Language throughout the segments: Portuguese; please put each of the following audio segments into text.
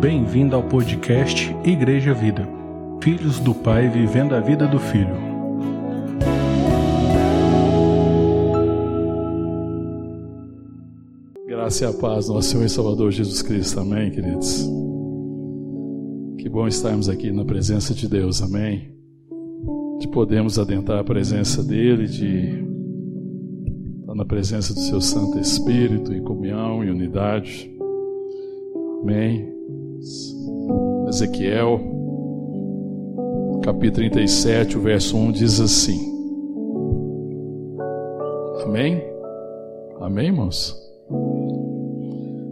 Bem-vindo ao podcast Igreja Vida. Filhos do Pai vivendo a vida do Filho. Graça e a paz, nosso Senhor e Salvador Jesus Cristo. Amém, queridos. Que bom estarmos aqui na presença de Deus. Amém. De podermos adentrar a presença dele, de estar na presença do seu Santo Espírito em comunhão e unidade. Amém. Ezequiel, capítulo 37, o verso 1 diz assim. Amém? Amém, irmãos?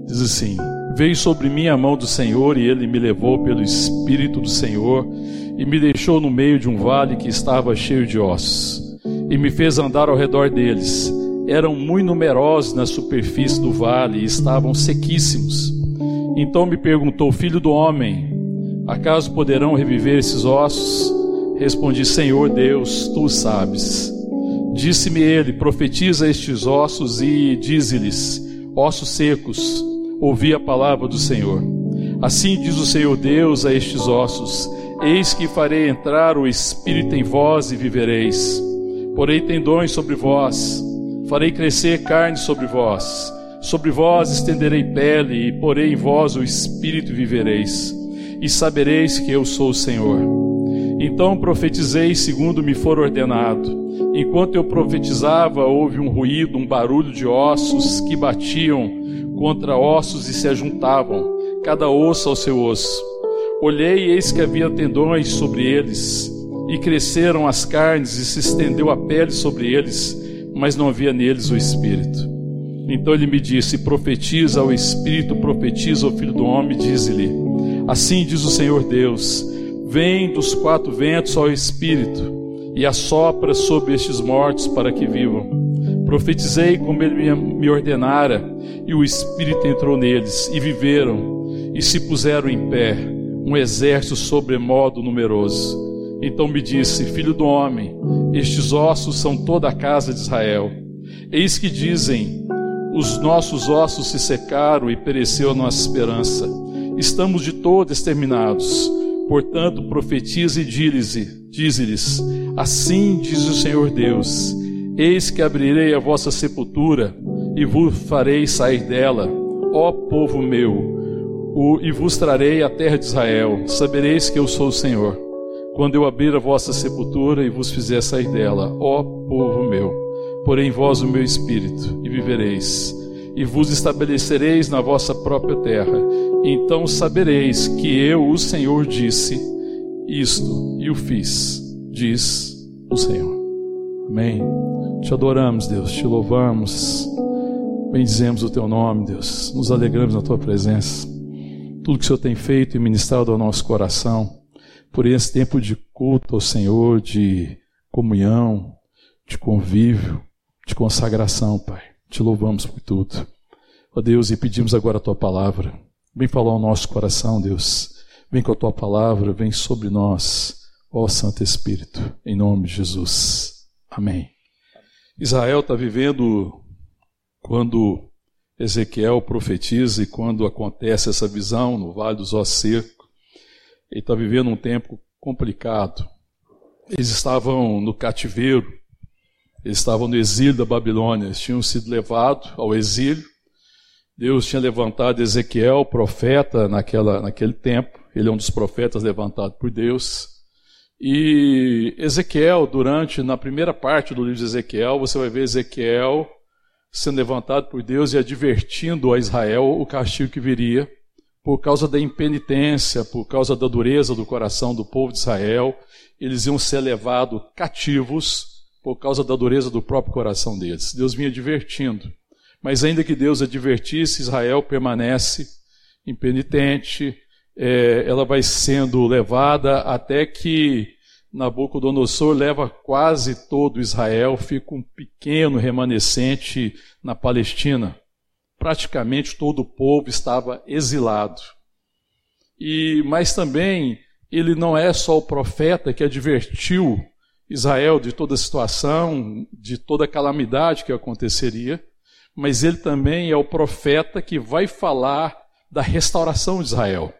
Diz assim: Veio sobre mim a mão do Senhor, e ele me levou pelo Espírito do Senhor, e me deixou no meio de um vale que estava cheio de ossos, e me fez andar ao redor deles. Eram muito numerosos na superfície do vale e estavam sequíssimos. Então me perguntou, filho do homem, acaso poderão reviver esses ossos? Respondi, Senhor Deus, tu sabes. Disse-me ele, profetiza estes ossos e dize-lhes, ossos secos, ouvi a palavra do Senhor. Assim diz o Senhor Deus a estes ossos, eis que farei entrar o Espírito em vós e vivereis. Porei tendões sobre vós, farei crescer carne sobre vós, Sobre vós estenderei pele, e porei em vós o espírito e vivereis, e sabereis que eu sou o Senhor. Então profetizei segundo me for ordenado. Enquanto eu profetizava, houve um ruído, um barulho de ossos que batiam contra ossos e se ajuntavam, cada osso ao seu osso. Olhei e eis que havia tendões sobre eles, e cresceram as carnes e se estendeu a pele sobre eles, mas não havia neles o espírito. Então ele me disse: Profetiza ao Espírito, profetiza ao Filho do Homem, diz-lhe: Assim diz o Senhor Deus: Vem dos quatro ventos ao Espírito e assopra sobre estes mortos para que vivam. Profetizei como ele me ordenara, e o Espírito entrou neles, e viveram, e se puseram em pé, um exército sobremodo numeroso. Então me disse: Filho do homem, estes ossos são toda a casa de Israel. Eis que dizem: os nossos ossos se secaram e pereceu a nossa esperança. Estamos de todo exterminados. Portanto, profetize e dize-lhes: Assim diz o Senhor Deus: Eis que abrirei a vossa sepultura e vos farei sair dela, ó povo meu, e vos trarei a terra de Israel. Sabereis que eu sou o Senhor, quando eu abrir a vossa sepultura e vos fizer sair dela, ó povo meu porém vós o meu espírito, e vivereis, e vos estabelecereis na vossa própria terra. Então sabereis que eu, o Senhor, disse isto e o fiz, diz o Senhor. Amém. Te adoramos, Deus, te louvamos, bendizemos o teu nome, Deus, nos alegramos na tua presença. Tudo que o Senhor tem feito e ministrado ao nosso coração, por esse tempo de culto ao Senhor, de comunhão, de convívio, de consagração, Pai. Te louvamos por tudo. Ó Deus, e pedimos agora a tua palavra. Vem falar ao nosso coração, Deus. Vem com a tua palavra, vem sobre nós, ó Santo Espírito, em nome de Jesus. Amém. Israel está vivendo quando Ezequiel profetiza e quando acontece essa visão no Vale dos Ossos Secos. Ele está vivendo um tempo complicado. Eles estavam no cativeiro, eles estavam no exílio da Babilônia, eles tinham sido levados ao exílio. Deus tinha levantado Ezequiel, profeta, naquela, naquele tempo. Ele é um dos profetas levantados por Deus. E Ezequiel, durante, na primeira parte do livro de Ezequiel, você vai ver Ezequiel sendo levantado por Deus e advertindo a Israel o castigo que viria por causa da impenitência, por causa da dureza do coração do povo de Israel. Eles iam ser levados cativos por causa da dureza do próprio coração deles. Deus vinha advertindo. Mas ainda que Deus advertisse, Israel permanece impenitente, é, ela vai sendo levada até que Nabucodonosor leva quase todo Israel, fica um pequeno remanescente na Palestina. Praticamente todo o povo estava exilado. E mas também ele não é só o profeta que advertiu Israel de toda a situação, de toda a calamidade que aconteceria, mas ele também é o profeta que vai falar da restauração de Israel.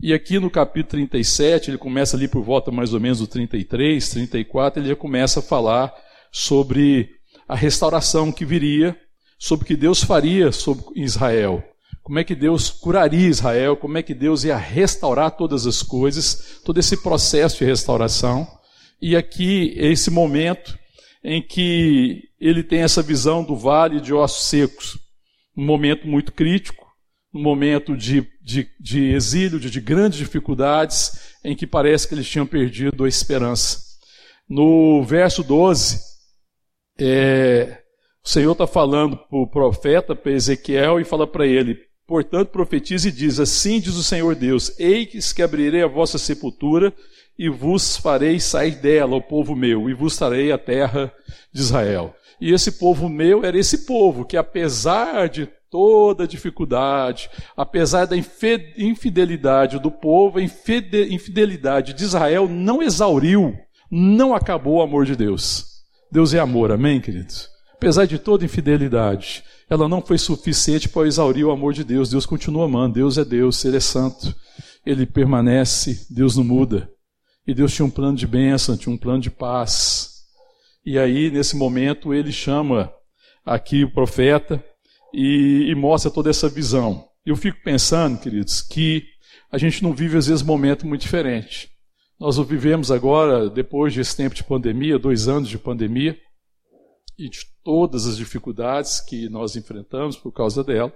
E aqui no capítulo 37, ele começa ali por volta mais ou menos do 33, 34, ele já começa a falar sobre a restauração que viria, sobre o que Deus faria sobre Israel. Como é que Deus curaria Israel, como é que Deus ia restaurar todas as coisas, todo esse processo de restauração. E aqui, esse momento em que ele tem essa visão do vale de ossos secos, um momento muito crítico, um momento de, de, de exílio, de, de grandes dificuldades, em que parece que eles tinham perdido a esperança. No verso 12, é, o Senhor está falando para o profeta, para Ezequiel, e fala para ele: Portanto, profetize e diz: Assim diz o Senhor Deus: Eis que abrirei a vossa sepultura e vos farei sair dela, o povo meu, e vos darei a terra de Israel. E esse povo meu era esse povo que, apesar de toda dificuldade, apesar da infidelidade do povo, a infidelidade de Israel não exauriu, não acabou o amor de Deus. Deus é amor, amém, queridos? Apesar de toda infidelidade, ela não foi suficiente para exaurir o amor de Deus. Deus continua amando, Deus é Deus, Ele é santo, Ele permanece, Deus não muda. E Deus tinha um plano de bênção, tinha um plano de paz. E aí, nesse momento, ele chama aqui o profeta e, e mostra toda essa visão. Eu fico pensando, queridos, que a gente não vive às vezes momento muito diferente. Nós o vivemos agora, depois desse tempo de pandemia, dois anos de pandemia, e de todas as dificuldades que nós enfrentamos por causa dela,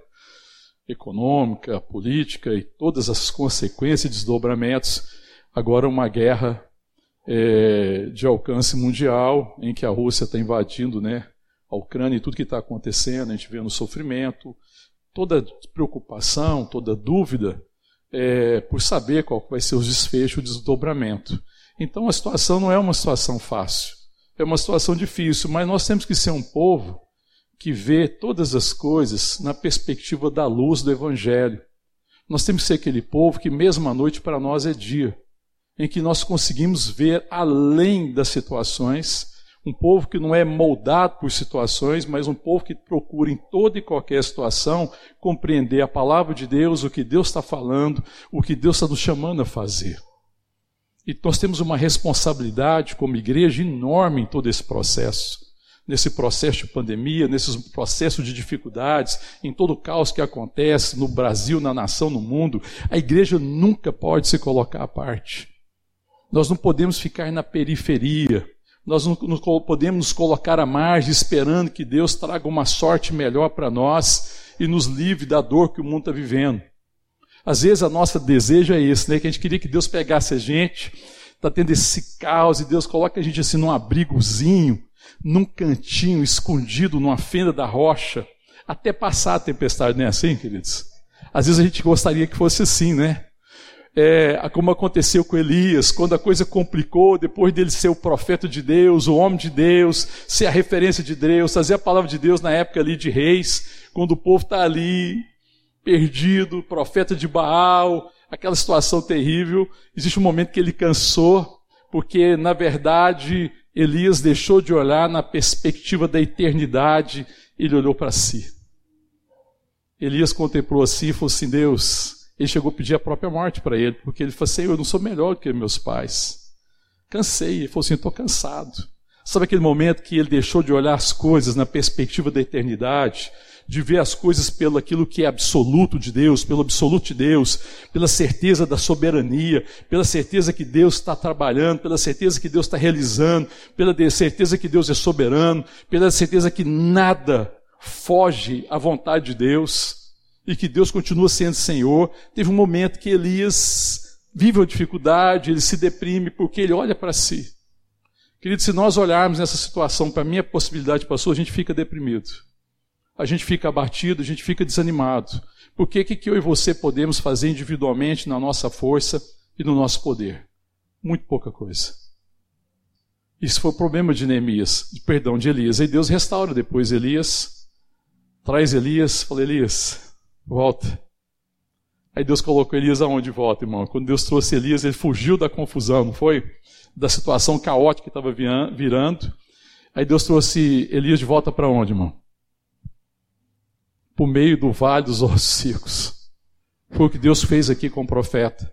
econômica, política e todas as consequências e desdobramentos. Agora, uma guerra é, de alcance mundial, em que a Rússia está invadindo né, a Ucrânia e tudo que está acontecendo, a gente vê no sofrimento, toda preocupação, toda dúvida é, por saber qual vai ser o desfecho, o desdobramento. Então a situação não é uma situação fácil, é uma situação difícil, mas nós temos que ser um povo que vê todas as coisas na perspectiva da luz do Evangelho. Nós temos que ser aquele povo que, mesmo à noite, para nós é dia, em que nós conseguimos ver além das situações um povo que não é moldado por situações, mas um povo que procura em toda e qualquer situação compreender a palavra de Deus, o que Deus está falando, o que Deus está nos chamando a fazer. E nós temos uma responsabilidade como igreja enorme em todo esse processo. Nesse processo de pandemia, nesse processo de dificuldades, em todo o caos que acontece no Brasil, na nação, no mundo, a igreja nunca pode se colocar à parte. Nós não podemos ficar na periferia, nós não, podemos nos colocar à margem esperando que Deus traga uma sorte melhor para nós e nos livre da dor que o mundo está vivendo. Às vezes a nossa desejo é esse, né? Que a gente queria que Deus pegasse a gente, está tendo esse caos e Deus coloca a gente assim num abrigozinho, num cantinho escondido numa fenda da rocha, até passar a tempestade, não é assim, queridos? Às vezes a gente gostaria que fosse assim, né? É, como aconteceu com Elias, quando a coisa complicou, depois dele ser o profeta de Deus, o homem de Deus, ser a referência de Deus, trazer a palavra de Deus na época ali de reis, quando o povo está ali, perdido, profeta de Baal, aquela situação terrível, existe um momento que ele cansou, porque na verdade Elias deixou de olhar na perspectiva da eternidade, ele olhou para si. Elias contemplou assim e falou assim: Deus, ele chegou a pedir a própria morte para ele, porque ele falou assim: Eu não sou melhor que meus pais. Cansei. Ele falou assim: Estou cansado. Sabe aquele momento que ele deixou de olhar as coisas na perspectiva da eternidade, de ver as coisas pelo aquilo que é absoluto de Deus, pelo absoluto de Deus, pela certeza da soberania, pela certeza que Deus está trabalhando, pela certeza que Deus está realizando, pela certeza que Deus é soberano, pela certeza que nada foge à vontade de Deus e que Deus continua sendo Senhor. Teve um momento que Elias vive uma dificuldade, ele se deprime porque ele olha para si. Querido, se nós olharmos nessa situação para a minha possibilidade passou, a gente fica deprimido. A gente fica abatido, a gente fica desanimado. Por que, que eu e você podemos fazer individualmente na nossa força e no nosso poder? Muito pouca coisa. Isso foi o problema de Neemias, de, perdão, de Elias. E Deus restaura depois Elias, traz Elias, fala, Elias, Volta. Aí Deus colocou Elias aonde volta, irmão? Quando Deus trouxe Elias, ele fugiu da confusão, não foi? Da situação caótica que estava virando. Aí Deus trouxe Elias de volta para onde, irmão? Por meio do vale dos ossos secos. Foi o que Deus fez aqui com o profeta.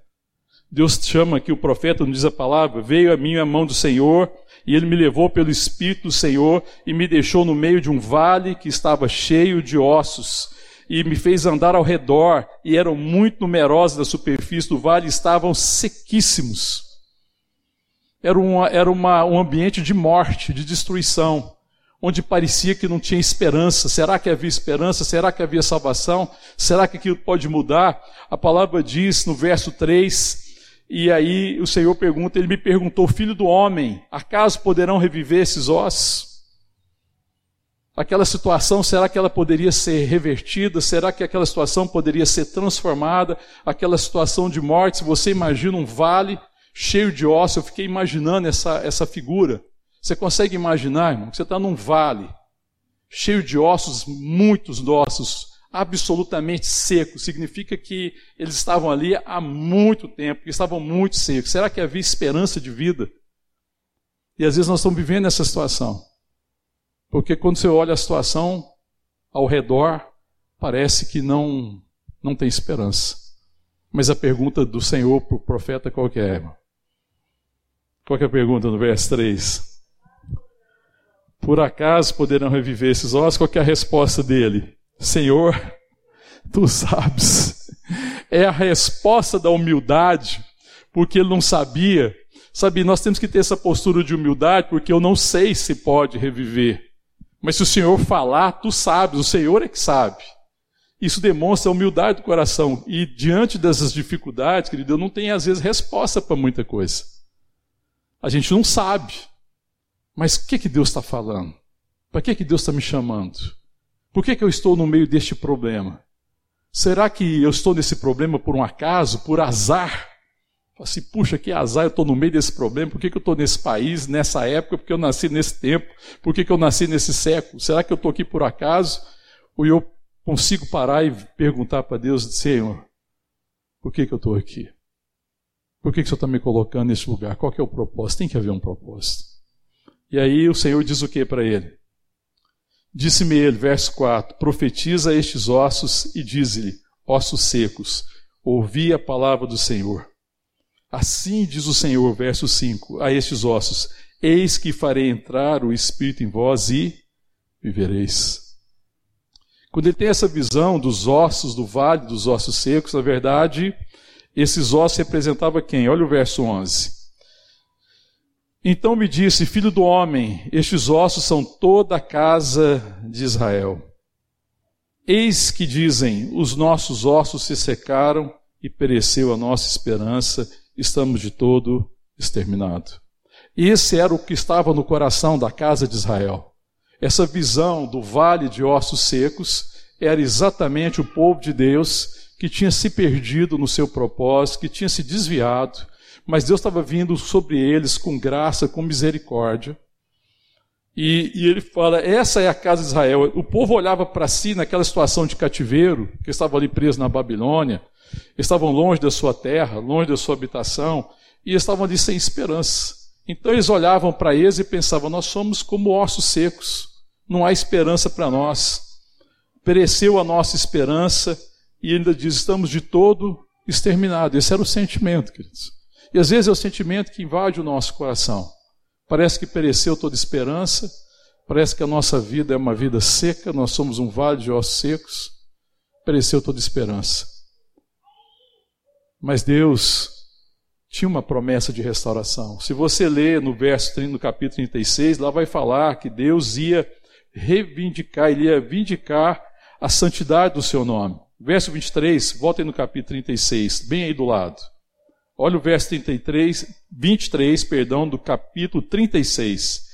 Deus chama aqui o profeta, não diz a palavra, veio a mim a mão do Senhor, e ele me levou pelo Espírito do Senhor e me deixou no meio de um vale que estava cheio de ossos, e me fez andar ao redor, e eram muito numerosos da superfície do vale, estavam sequíssimos. Era, uma, era uma, um ambiente de morte, de destruição onde parecia que não tinha esperança. Será que havia esperança? Será que havia salvação? Será que aquilo pode mudar? A palavra diz no verso 3, e aí o Senhor pergunta, ele me perguntou, filho do homem, acaso poderão reviver esses ossos? Aquela situação, será que ela poderia ser revertida? Será que aquela situação poderia ser transformada? Aquela situação de morte, se você imagina um vale cheio de ossos, eu fiquei imaginando essa, essa figura. Você consegue imaginar, irmão, que você está num vale cheio de ossos, muitos ossos, absolutamente secos. Significa que eles estavam ali há muito tempo, que estavam muito secos. Será que havia esperança de vida? E às vezes nós estamos vivendo essa situação. Porque quando você olha a situação ao redor, parece que não, não tem esperança. Mas a pergunta do Senhor para o profeta qual é, irmão? Qual é a pergunta no verso 3? Por acaso poderão reviver esses ossos? Qual é a resposta dele? Senhor, tu sabes. É a resposta da humildade, porque ele não sabia. Sabe, nós temos que ter essa postura de humildade, porque eu não sei se pode reviver. Mas se o Senhor falar, tu sabes, o Senhor é que sabe. Isso demonstra a humildade do coração. E diante dessas dificuldades, querido, eu não tenho às vezes resposta para muita coisa. A gente não sabe. Mas o que, que Deus está falando? Para que, que Deus está me chamando? Por que, que eu estou no meio deste problema? Será que eu estou nesse problema por um acaso, por azar? Assim, puxa, que azar, eu estou no meio desse problema, por que, que eu estou nesse país, nessa época, porque eu nasci nesse tempo, por que, que eu nasci nesse século? Será que eu estou aqui por acaso? Ou eu consigo parar e perguntar para Deus, Senhor, por que, que eu estou aqui? Por que, que o Senhor está me colocando nesse lugar? Qual que é o propósito? Tem que haver um propósito. E aí o Senhor diz o que para ele? Disse-me ele, verso 4: Profetiza estes ossos e diz-lhe, ossos secos, ouvi a palavra do Senhor. Assim diz o Senhor, verso 5, a estes ossos: Eis que farei entrar o Espírito em vós e vivereis. Quando ele tem essa visão dos ossos, do vale dos ossos secos, na verdade, esses ossos representavam quem? Olha o verso 11. Então me disse: Filho do homem, estes ossos são toda a casa de Israel. Eis que dizem: Os nossos ossos se secaram e pereceu a nossa esperança, estamos de todo exterminados. Esse era o que estava no coração da casa de Israel. Essa visão do vale de ossos secos era exatamente o povo de Deus que tinha se perdido no seu propósito, que tinha se desviado, mas Deus estava vindo sobre eles com graça, com misericórdia. E, e, ele fala: essa é a casa de Israel. O povo olhava para si naquela situação de cativeiro, que estavam ali presos na Babilônia, estavam longe da sua terra, longe da sua habitação, e estavam ali sem esperança. Então eles olhavam para eles e pensavam: nós somos como ossos secos, não há esperança para nós. Pereceu a nossa esperança, e ainda diz: estamos de todo exterminados. Esse era o sentimento, queridos. E às vezes é o sentimento que invade o nosso coração. Parece que pereceu toda esperança, parece que a nossa vida é uma vida seca, nós somos um vale de ossos secos, pereceu toda esperança. Mas Deus tinha uma promessa de restauração. Se você ler no verso no capítulo 36, lá vai falar que Deus ia reivindicar, ele ia vindicar a santidade do seu nome. Verso 23, voltem no capítulo 36, bem aí do lado. Olha o verso 33, 23, perdão, do capítulo 36.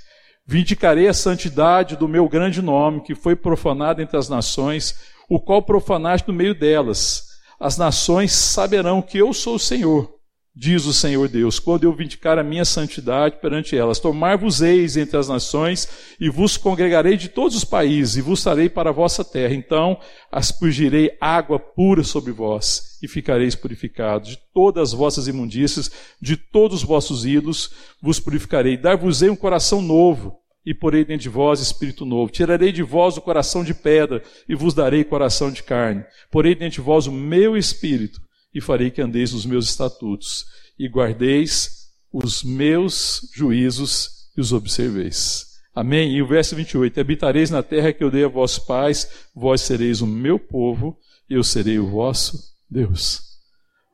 Vindicarei a santidade do meu grande nome, que foi profanado entre as nações, o qual profanaste no meio delas. As nações saberão que eu sou o Senhor, diz o Senhor Deus, quando eu vindicar a minha santidade perante elas. Tomar-vos-eis entre as nações, e vos congregarei de todos os países, e vos farei para a vossa terra. Então aspergirei água pura sobre vós, e ficareis purificados. De todas as vossas imundícias, de todos os vossos ídolos, vos purificarei. Dar-vos-ei um coração novo, e porei dentro de vós espírito novo. Tirarei de vós o coração de pedra, e vos darei coração de carne. Porei dentro de vós o meu espírito, e farei que andeis nos meus estatutos e guardeis os meus juízos e os observeis. Amém? E o verso 28: Habitareis na terra que eu dei a vossos pais, vós sereis o meu povo, eu serei o vosso Deus.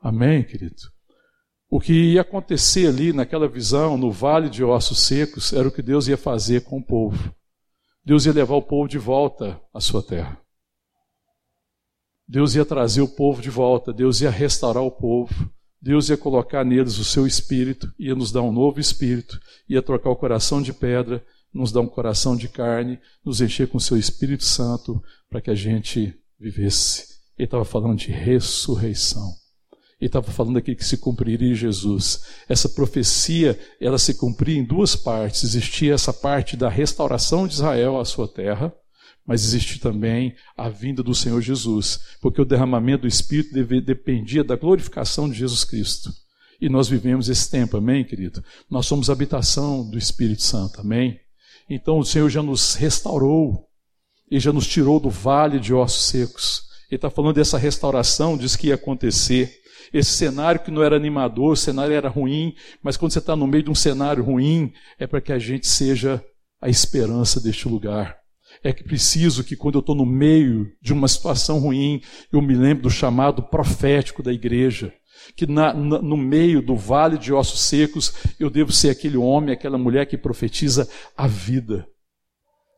Amém, querido? O que ia acontecer ali naquela visão, no vale de ossos secos, era o que Deus ia fazer com o povo. Deus ia levar o povo de volta à sua terra. Deus ia trazer o povo de volta, Deus ia restaurar o povo, Deus ia colocar neles o seu espírito, ia nos dar um novo espírito, ia trocar o coração de pedra, nos dar um coração de carne, nos encher com o seu Espírito Santo para que a gente vivesse. Ele estava falando de ressurreição. Ele estava falando daquilo que se cumpriria em Jesus. Essa profecia, ela se cumpria em duas partes. Existia essa parte da restauração de Israel à sua terra, mas existe também a vinda do Senhor Jesus, porque o derramamento do Espírito dependia da glorificação de Jesus Cristo. E nós vivemos esse tempo, amém, querido? Nós somos habitação do Espírito Santo, amém? Então o Senhor já nos restaurou, e já nos tirou do vale de ossos secos. Ele está falando dessa restauração, diz que ia acontecer. Esse cenário que não era animador, o cenário era ruim, mas quando você está no meio de um cenário ruim, é para que a gente seja a esperança deste lugar. É que preciso que quando eu estou no meio de uma situação ruim, eu me lembre do chamado profético da igreja. Que na, na, no meio do vale de ossos secos, eu devo ser aquele homem, aquela mulher que profetiza a vida,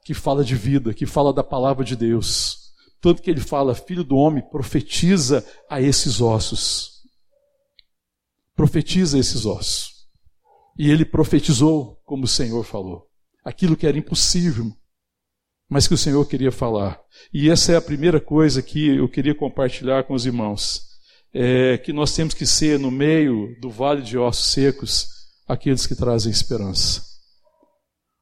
que fala de vida, que fala da palavra de Deus. Tanto que ele fala, filho do homem, profetiza a esses ossos. Profetiza esses ossos. E ele profetizou, como o Senhor falou, aquilo que era impossível, mas que o Senhor queria falar. E essa é a primeira coisa que eu queria compartilhar com os irmãos. É que nós temos que ser, no meio do vale de ossos secos, aqueles que trazem esperança.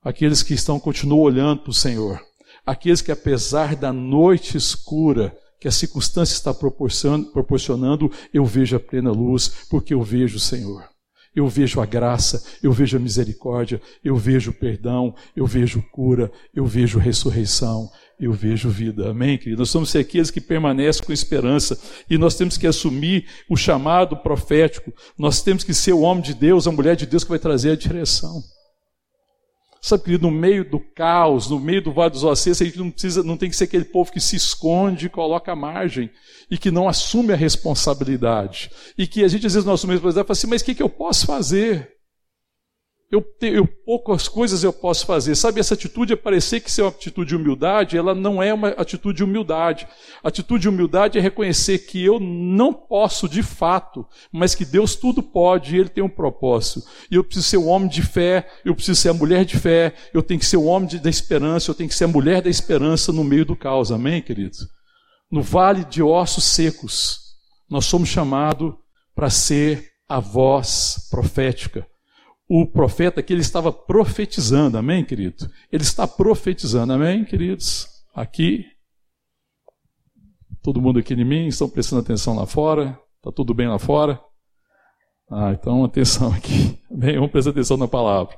Aqueles que estão, continuam olhando para o Senhor. Aqueles que, apesar da noite escura, que a circunstância está proporcionando, eu vejo a plena luz, porque eu vejo o Senhor. Eu vejo a graça, eu vejo a misericórdia, eu vejo o perdão, eu vejo cura, eu vejo ressurreição, eu vejo vida. Amém, querido? Nós somos aqueles que permanecem com esperança e nós temos que assumir o chamado profético. Nós temos que ser o homem de Deus, a mulher de Deus que vai trazer a direção. Sabe, querido, no meio do caos, no meio do vale dos ossos, a gente não, precisa, não tem que ser aquele povo que se esconde e coloca a margem e que não assume a responsabilidade. E que a gente às vezes não assume a responsabilidade e fala assim, mas o que, que eu posso fazer? Eu, eu, poucas coisas eu posso fazer. Sabe, essa atitude é parecer que ser uma atitude de humildade, ela não é uma atitude de humildade. Atitude de humildade é reconhecer que eu não posso de fato, mas que Deus tudo pode e Ele tem um propósito. E eu preciso ser o homem de fé, eu preciso ser a mulher de fé, eu tenho que ser o homem de, da esperança, eu tenho que ser a mulher da esperança no meio do caos. Amém, queridos? No vale de ossos secos, nós somos chamados para ser a voz profética o profeta que ele estava profetizando, amém, querido? Ele está profetizando, amém, queridos? Aqui, todo mundo aqui em mim, estão prestando atenção lá fora? Está tudo bem lá fora? Ah, então atenção aqui, amém? Vamos prestar atenção na palavra.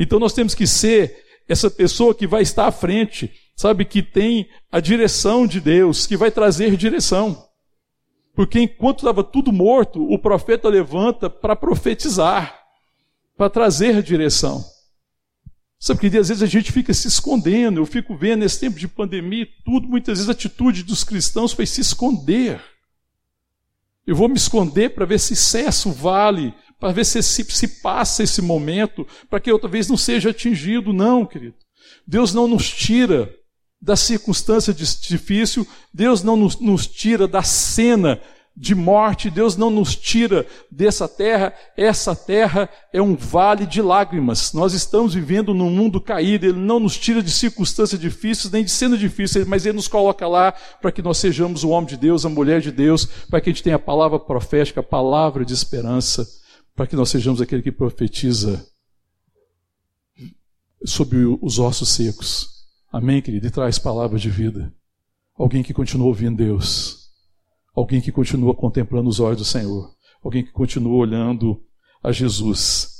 Então nós temos que ser essa pessoa que vai estar à frente, sabe, que tem a direção de Deus, que vai trazer direção. Porque enquanto estava tudo morto, o profeta levanta para profetizar para trazer direção. Sabe que às vezes a gente fica se escondendo, eu fico vendo nesse tempo de pandemia tudo, muitas vezes a atitude dos cristãos foi se esconder. Eu vou me esconder para ver se cessa o vale, para ver se, se, se passa esse momento, para que eu talvez não seja atingido. Não, querido. Deus não nos tira da circunstância difícil, Deus não nos, nos tira da cena de morte, Deus não nos tira dessa terra, essa terra é um vale de lágrimas. Nós estamos vivendo num mundo caído, Ele não nos tira de circunstâncias difíceis, nem de cena difícil, mas Ele nos coloca lá para que nós sejamos o homem de Deus, a mulher de Deus, para que a gente tenha a palavra profética, a palavra de esperança, para que nós sejamos aquele que profetiza sobre os ossos secos. Amém, querido? E traz palavras de vida. Alguém que continua ouvindo Deus Alguém que continua contemplando os olhos do Senhor. Alguém que continua olhando a Jesus.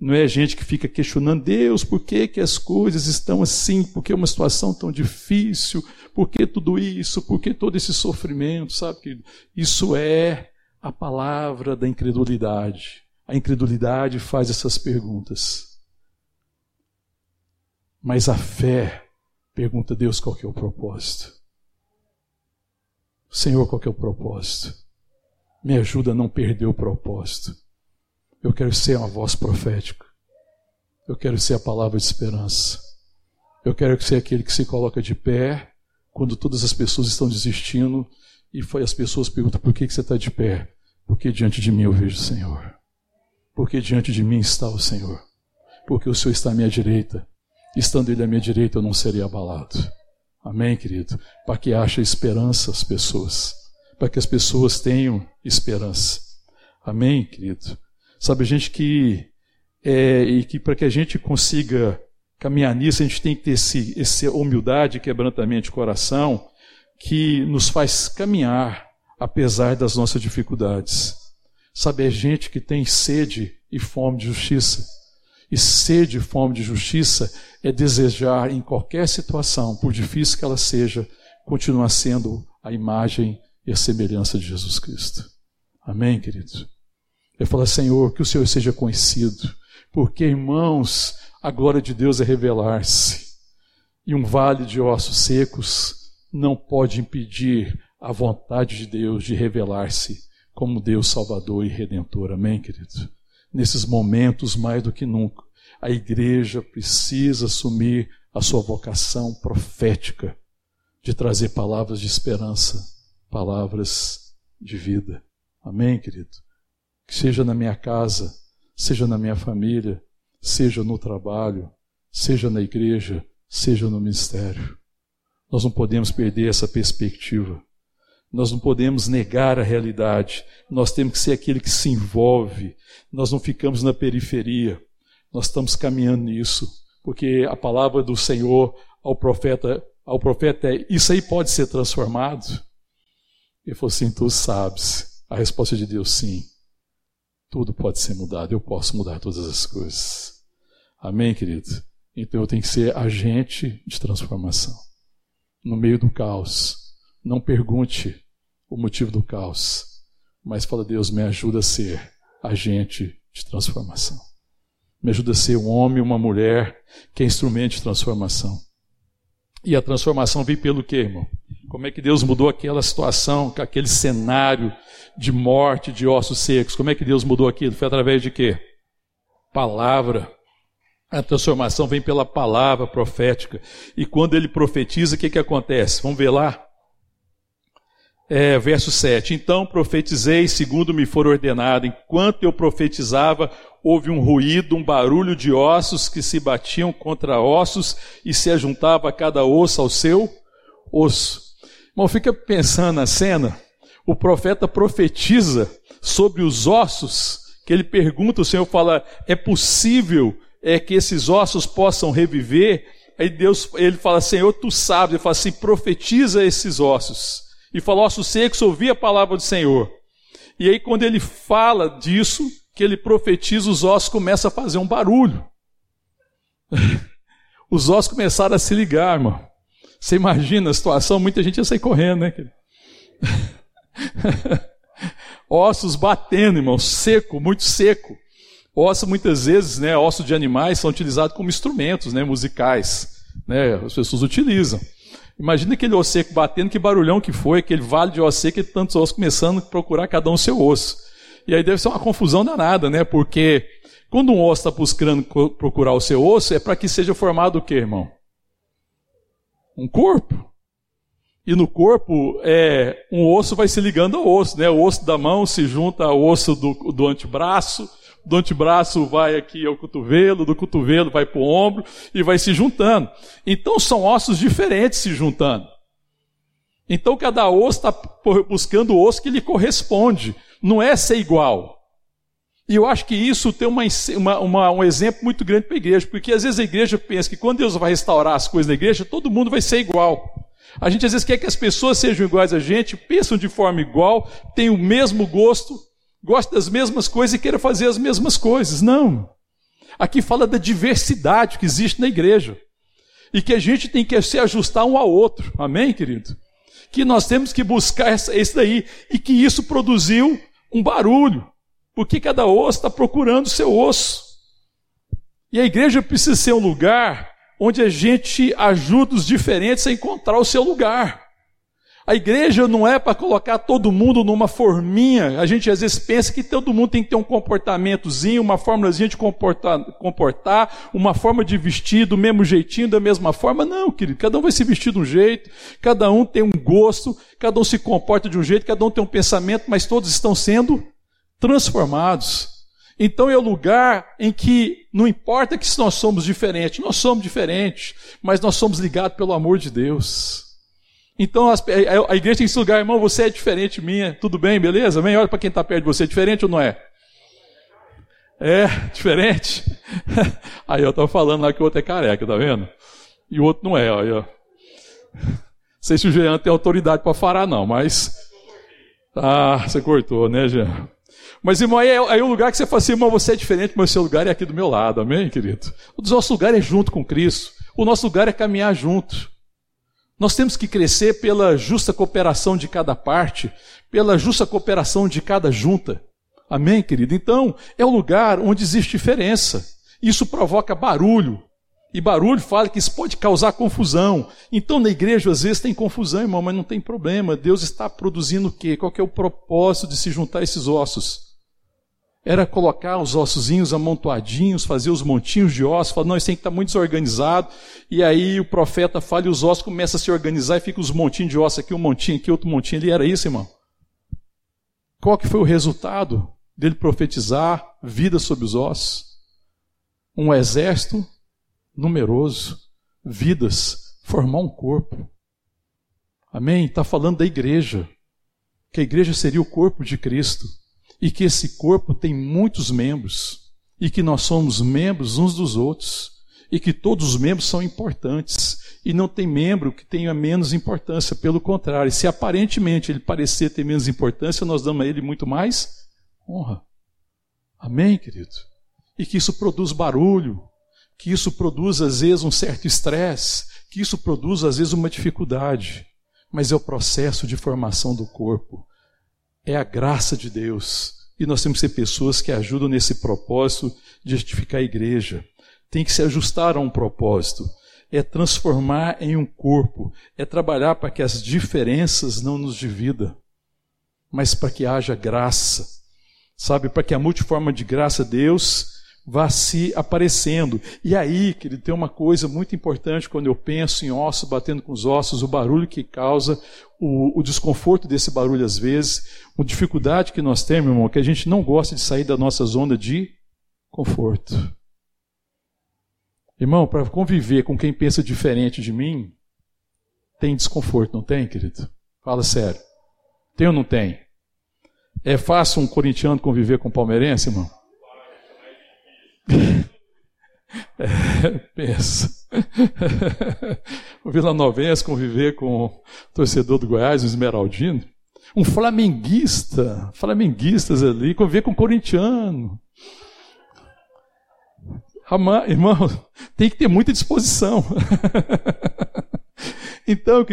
Não é gente que fica questionando, Deus, por que, que as coisas estão assim? Por que uma situação tão difícil? Por que tudo isso? Por que todo esse sofrimento? Sabe isso é a palavra da incredulidade. A incredulidade faz essas perguntas. Mas a fé pergunta a Deus qual que é o propósito. Senhor, qual que é o propósito? Me ajuda a não perder o propósito. Eu quero ser uma voz profética. Eu quero ser a palavra de esperança. Eu quero ser aquele que se coloca de pé quando todas as pessoas estão desistindo e as pessoas perguntam por que você está de pé. Porque diante de mim eu vejo o Senhor. Porque diante de mim está o Senhor. Porque o Senhor está à minha direita. Estando Ele à minha direita, eu não serei abalado. Amém, querido? Para que haja esperança as pessoas. Para que as pessoas tenham esperança. Amém, querido? Sabe, gente que. É, e que para que a gente consiga caminhar nisso, a gente tem que ter esse, essa humildade, quebrantamento de coração, que nos faz caminhar apesar das nossas dificuldades. Sabe, é gente que tem sede e fome de justiça. E sede e fome de justiça é desejar em qualquer situação, por difícil que ela seja, continuar sendo a imagem e a semelhança de Jesus Cristo. Amém, querido? Eu falo, Senhor, que o Senhor seja conhecido, porque, irmãos, a glória de Deus é revelar-se. E um vale de ossos secos não pode impedir a vontade de Deus de revelar-se como Deus Salvador e Redentor. Amém, querido? Nesses momentos, mais do que nunca, a igreja precisa assumir a sua vocação profética de trazer palavras de esperança, palavras de vida. Amém, querido? Que seja na minha casa, seja na minha família, seja no trabalho, seja na igreja, seja no ministério. Nós não podemos perder essa perspectiva. Nós não podemos negar a realidade. Nós temos que ser aquele que se envolve. Nós não ficamos na periferia. Nós estamos caminhando nisso, porque a palavra do Senhor ao profeta, ao profeta é: isso aí pode ser transformado. Ele falou assim: tu sabes. A resposta de Deus, sim. Tudo pode ser mudado. Eu posso mudar todas as coisas. Amém, querido? Então eu tenho que ser agente de transformação. No meio do caos. Não pergunte o motivo do caos, mas fala: Deus, me ajuda a ser agente de transformação. Me ajuda a ser um homem, uma mulher que é instrumento de transformação. E a transformação vem pelo quê, irmão? Como é que Deus mudou aquela situação, aquele cenário de morte, de ossos secos? Como é que Deus mudou aquilo? Foi através de quê? Palavra. A transformação vem pela palavra profética. E quando ele profetiza, o que, que acontece? Vamos ver lá? É, verso 7. Então profetizei segundo me for ordenado. Enquanto eu profetizava, houve um ruído, um barulho de ossos que se batiam contra ossos e se ajuntava cada osso ao seu osso. Irmão, fica pensando na cena. O profeta profetiza sobre os ossos, que ele pergunta, o Senhor fala: é possível é que esses ossos possam reviver? Aí Deus, ele fala: Senhor, tu sabes. Ele fala assim: profetiza esses ossos. E fala: ossos secos, ouvi a palavra do Senhor. E aí, quando ele fala disso, que ele profetiza, os ossos começam a fazer um barulho. os ossos começaram a se ligar, irmão. Você imagina a situação, muita gente ia sair correndo, né? ossos batendo, irmão, seco, muito seco. Ossos, muitas vezes, né, ossos de animais são utilizados como instrumentos né, musicais. Né, as pessoas utilizam. Imagina aquele osso seco batendo, que barulhão que foi, aquele vale de osso seco e tantos ossos começando a procurar cada um seu osso. E aí deve ser uma confusão danada, né? Porque quando um osso está buscando procurar o seu osso, é para que seja formado o quê, irmão? Um corpo. E no corpo, é, um osso vai se ligando ao osso, né? O osso da mão se junta ao osso do, do antebraço, do antebraço vai aqui ao cotovelo, do cotovelo vai para o ombro e vai se juntando. Então são ossos diferentes se juntando. Então cada osso está buscando o osso que lhe corresponde. Não é ser igual. E eu acho que isso tem uma, uma, uma, um exemplo muito grande para a igreja, porque às vezes a igreja pensa que quando Deus vai restaurar as coisas na igreja, todo mundo vai ser igual. A gente às vezes quer que as pessoas sejam iguais a gente, pensam de forma igual, têm o mesmo gosto, gosta das mesmas coisas e queira fazer as mesmas coisas. Não. Aqui fala da diversidade que existe na igreja. E que a gente tem que se ajustar um ao outro. Amém, querido? Que nós temos que buscar isso daí. E que isso produziu um barulho, porque cada osso está procurando o seu osso. E a igreja precisa ser um lugar onde a gente ajuda os diferentes a encontrar o seu lugar. A igreja não é para colocar todo mundo numa forminha. A gente às vezes pensa que todo mundo tem que ter um comportamentozinho, uma formulazinha de comportar, comportar, uma forma de vestir do mesmo jeitinho, da mesma forma. Não, querido. Cada um vai se vestir de um jeito, cada um tem um gosto, cada um se comporta de um jeito, cada um tem um pensamento, mas todos estão sendo transformados. Então é o lugar em que não importa que nós somos diferentes, nós somos diferentes, mas nós somos ligados pelo amor de Deus. Então a igreja tem esse lugar, irmão, você é diferente minha, tudo bem, beleza? Vem, olha para quem está perto de você, é diferente ou não é? É, diferente. Aí eu estava falando lá que o outro é careca, tá vendo? E o outro não é, ó. Não sei se o Jean tem autoridade para falar, não, mas. Ah, você cortou, né, Jean? Mas, irmão, aí é, aí é o lugar que você fala assim, irmão, você é diferente, mas seu lugar é aqui do meu lado, amém, querido? O nosso lugar é junto com Cristo. O nosso lugar é caminhar junto. Nós temos que crescer pela justa cooperação de cada parte, pela justa cooperação de cada junta. Amém, querido? Então, é o lugar onde existe diferença. Isso provoca barulho. E barulho fala que isso pode causar confusão. Então, na igreja, às vezes tem confusão, irmão, mas não tem problema. Deus está produzindo o quê? Qual é o propósito de se juntar esses ossos? Era colocar os ossozinhos amontoadinhos, fazer os montinhos de ossos, falar, não, isso tem que estar muito desorganizado. E aí o profeta fala e os ossos começam a se organizar e fica os montinhos de ossos aqui, um montinho aqui, outro montinho ali. Era isso, irmão? Qual que foi o resultado dele profetizar vida sobre os ossos? Um exército numeroso, vidas, formar um corpo. Amém? Está falando da igreja, que a igreja seria o corpo de Cristo e que esse corpo tem muitos membros e que nós somos membros uns dos outros e que todos os membros são importantes e não tem membro que tenha menos importância, pelo contrário, se aparentemente ele parecer ter menos importância, nós damos a ele muito mais honra. Amém, querido? E que isso produz barulho, que isso produz às vezes um certo estresse, que isso produz às vezes uma dificuldade, mas é o processo de formação do corpo é a graça de Deus. E nós temos que ser pessoas que ajudam nesse propósito de edificar a igreja. Tem que se ajustar a um propósito. É transformar em um corpo. É trabalhar para que as diferenças não nos dividam, mas para que haja graça. Sabe, para que a multiforma de graça de Deus vá se aparecendo. E aí, querido, tem uma coisa muito importante quando eu penso em ossos batendo com os ossos, o barulho que causa, o, o desconforto desse barulho às vezes, a dificuldade que nós temos, irmão, que a gente não gosta de sair da nossa zona de conforto. Irmão, para conviver com quem pensa diferente de mim, tem desconforto, não tem, querido? Fala sério. Tem ou não tem? É fácil um corintiano conviver com um palmeirense, irmão? É, pensa. o Vila Novense conviver com o torcedor do Goiás, o Esmeraldino. Um flamenguista, flamenguistas ali, conviver com um corintiano. Irmão, tem que ter muita disposição. Então,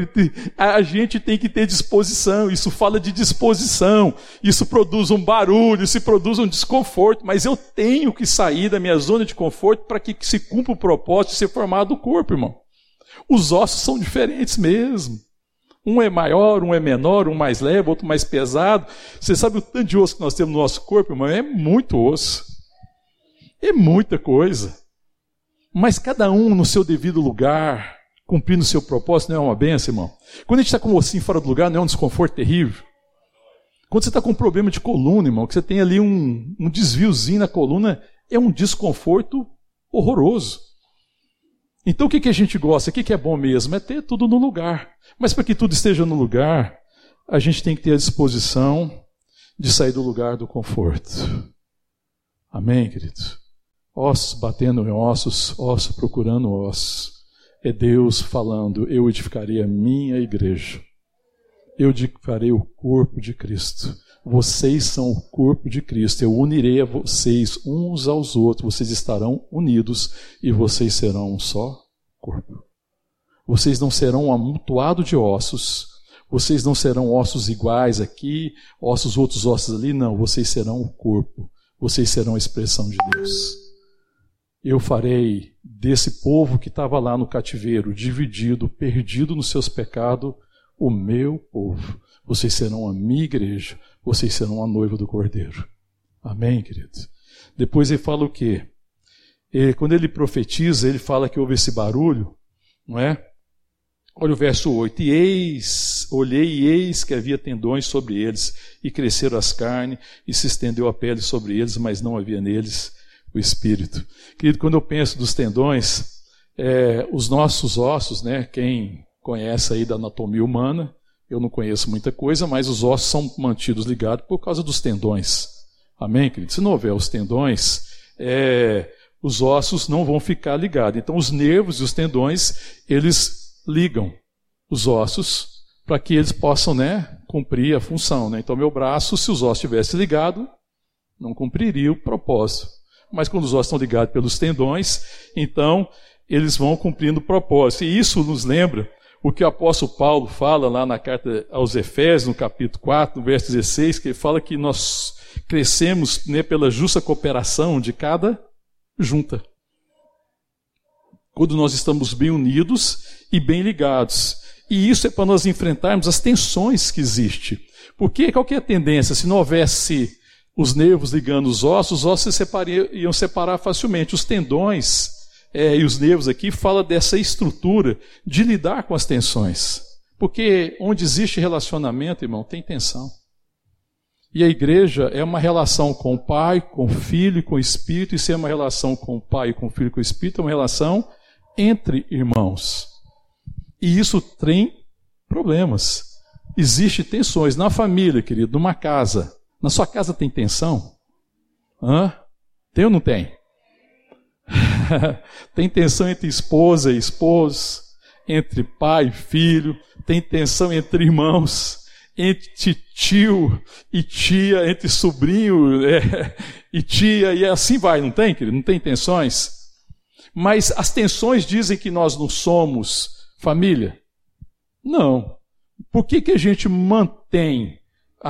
a gente tem que ter disposição. Isso fala de disposição. Isso produz um barulho, isso produz um desconforto. Mas eu tenho que sair da minha zona de conforto para que se cumpra o propósito de ser formado o corpo, irmão. Os ossos são diferentes mesmo. Um é maior, um é menor, um mais leve, outro mais pesado. Você sabe o tanto de osso que nós temos no nosso corpo, irmão? É muito osso. É muita coisa. Mas cada um no seu devido lugar cumprindo o seu propósito, não é uma benção, irmão? Quando a gente está com o ossinho fora do lugar, não é um desconforto terrível? Quando você está com um problema de coluna, irmão, que você tem ali um, um desviozinho na coluna, é um desconforto horroroso. Então o que, que a gente gosta? O que, que é bom mesmo? É ter tudo no lugar. Mas para que tudo esteja no lugar, a gente tem que ter a disposição de sair do lugar do conforto. Amém, querido? Ossos batendo em ossos, ossos procurando ossos. É Deus falando: Eu edificarei a minha igreja. Eu edificarei o corpo de Cristo. Vocês são o corpo de Cristo. Eu unirei a vocês uns aos outros. Vocês estarão unidos e vocês serão um só corpo. Vocês não serão um amontoado de ossos. Vocês não serão ossos iguais aqui, ossos outros ossos ali, não. Vocês serão o corpo. Vocês serão a expressão de Deus. Eu farei desse povo que estava lá no cativeiro, dividido, perdido nos seus pecados, o meu povo. Vocês serão a minha igreja, vocês serão a noiva do Cordeiro. Amém, queridos? Depois ele fala o quê? Quando ele profetiza, ele fala que houve esse barulho, não é? Olha o verso 8: E eis, olhei e eis que havia tendões sobre eles, e cresceram as carnes, e se estendeu a pele sobre eles, mas não havia neles o espírito. Querido, quando eu penso dos tendões, é, os nossos ossos, né? Quem conhece aí da anatomia humana, eu não conheço muita coisa, mas os ossos são mantidos ligados por causa dos tendões. Amém, querido? Se não houver os tendões, é, os ossos não vão ficar ligados. Então, os nervos e os tendões, eles ligam os ossos para que eles possam né, cumprir a função. Né? Então, meu braço, se os ossos estivessem ligados, não cumpriria o propósito. Mas quando os ossos estão ligados pelos tendões, então eles vão cumprindo o propósito. E isso nos lembra o que o apóstolo Paulo fala lá na carta aos Efésios, no capítulo 4, no verso 16, que ele fala que nós crescemos né, pela justa cooperação de cada junta quando nós estamos bem unidos e bem ligados. E isso é para nós enfrentarmos as tensões que existem. Porque qual que é a tendência? Se não houvesse os nervos ligando os ossos, os ossos se iam separar facilmente. Os tendões é, e os nervos aqui fala dessa estrutura de lidar com as tensões. Porque onde existe relacionamento, irmão, tem tensão. E a igreja é uma relação com o Pai, com o Filho com o Espírito, e se é uma relação com o Pai, com o Filho com o Espírito, é uma relação entre irmãos. E isso tem problemas. Existem tensões na família, querido, numa casa. Na sua casa tem tensão? Hã? Tem ou não tem? tem tensão entre esposa e esposo, entre pai e filho, tem tensão entre irmãos, entre tio e tia, entre sobrinho é, e tia, e assim vai, não tem, querido? Não tem tensões? Mas as tensões dizem que nós não somos família? Não. Por que, que a gente mantém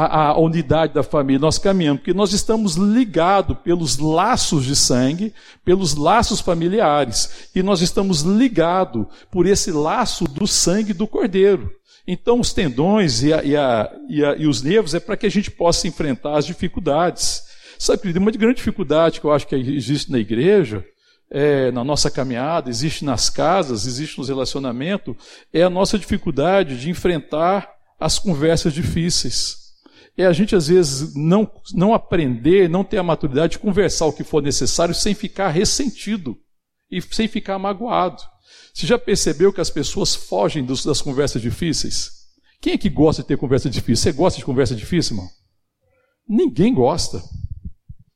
a, a unidade da família? Nós caminhamos porque nós estamos ligados pelos laços de sangue, pelos laços familiares, e nós estamos ligados por esse laço do sangue do cordeiro. Então, os tendões e, a, e, a, e, os nervos é para que a gente possa enfrentar as dificuldades. Sabe, uma grande dificuldade que eu acho que existe na igreja é, na nossa caminhada, existe nas casas, existe nos relacionamentos, é a nossa dificuldade de enfrentar as conversas difíceis. É a gente, às vezes, não, não aprender, não ter a maturidade de conversar o que for necessário sem ficar ressentido e sem ficar magoado. Você já percebeu que as pessoas fogem dos, das conversas difíceis? Quem é que gosta de ter conversa difícil? Você gosta de conversa difícil, irmão? Ninguém gosta.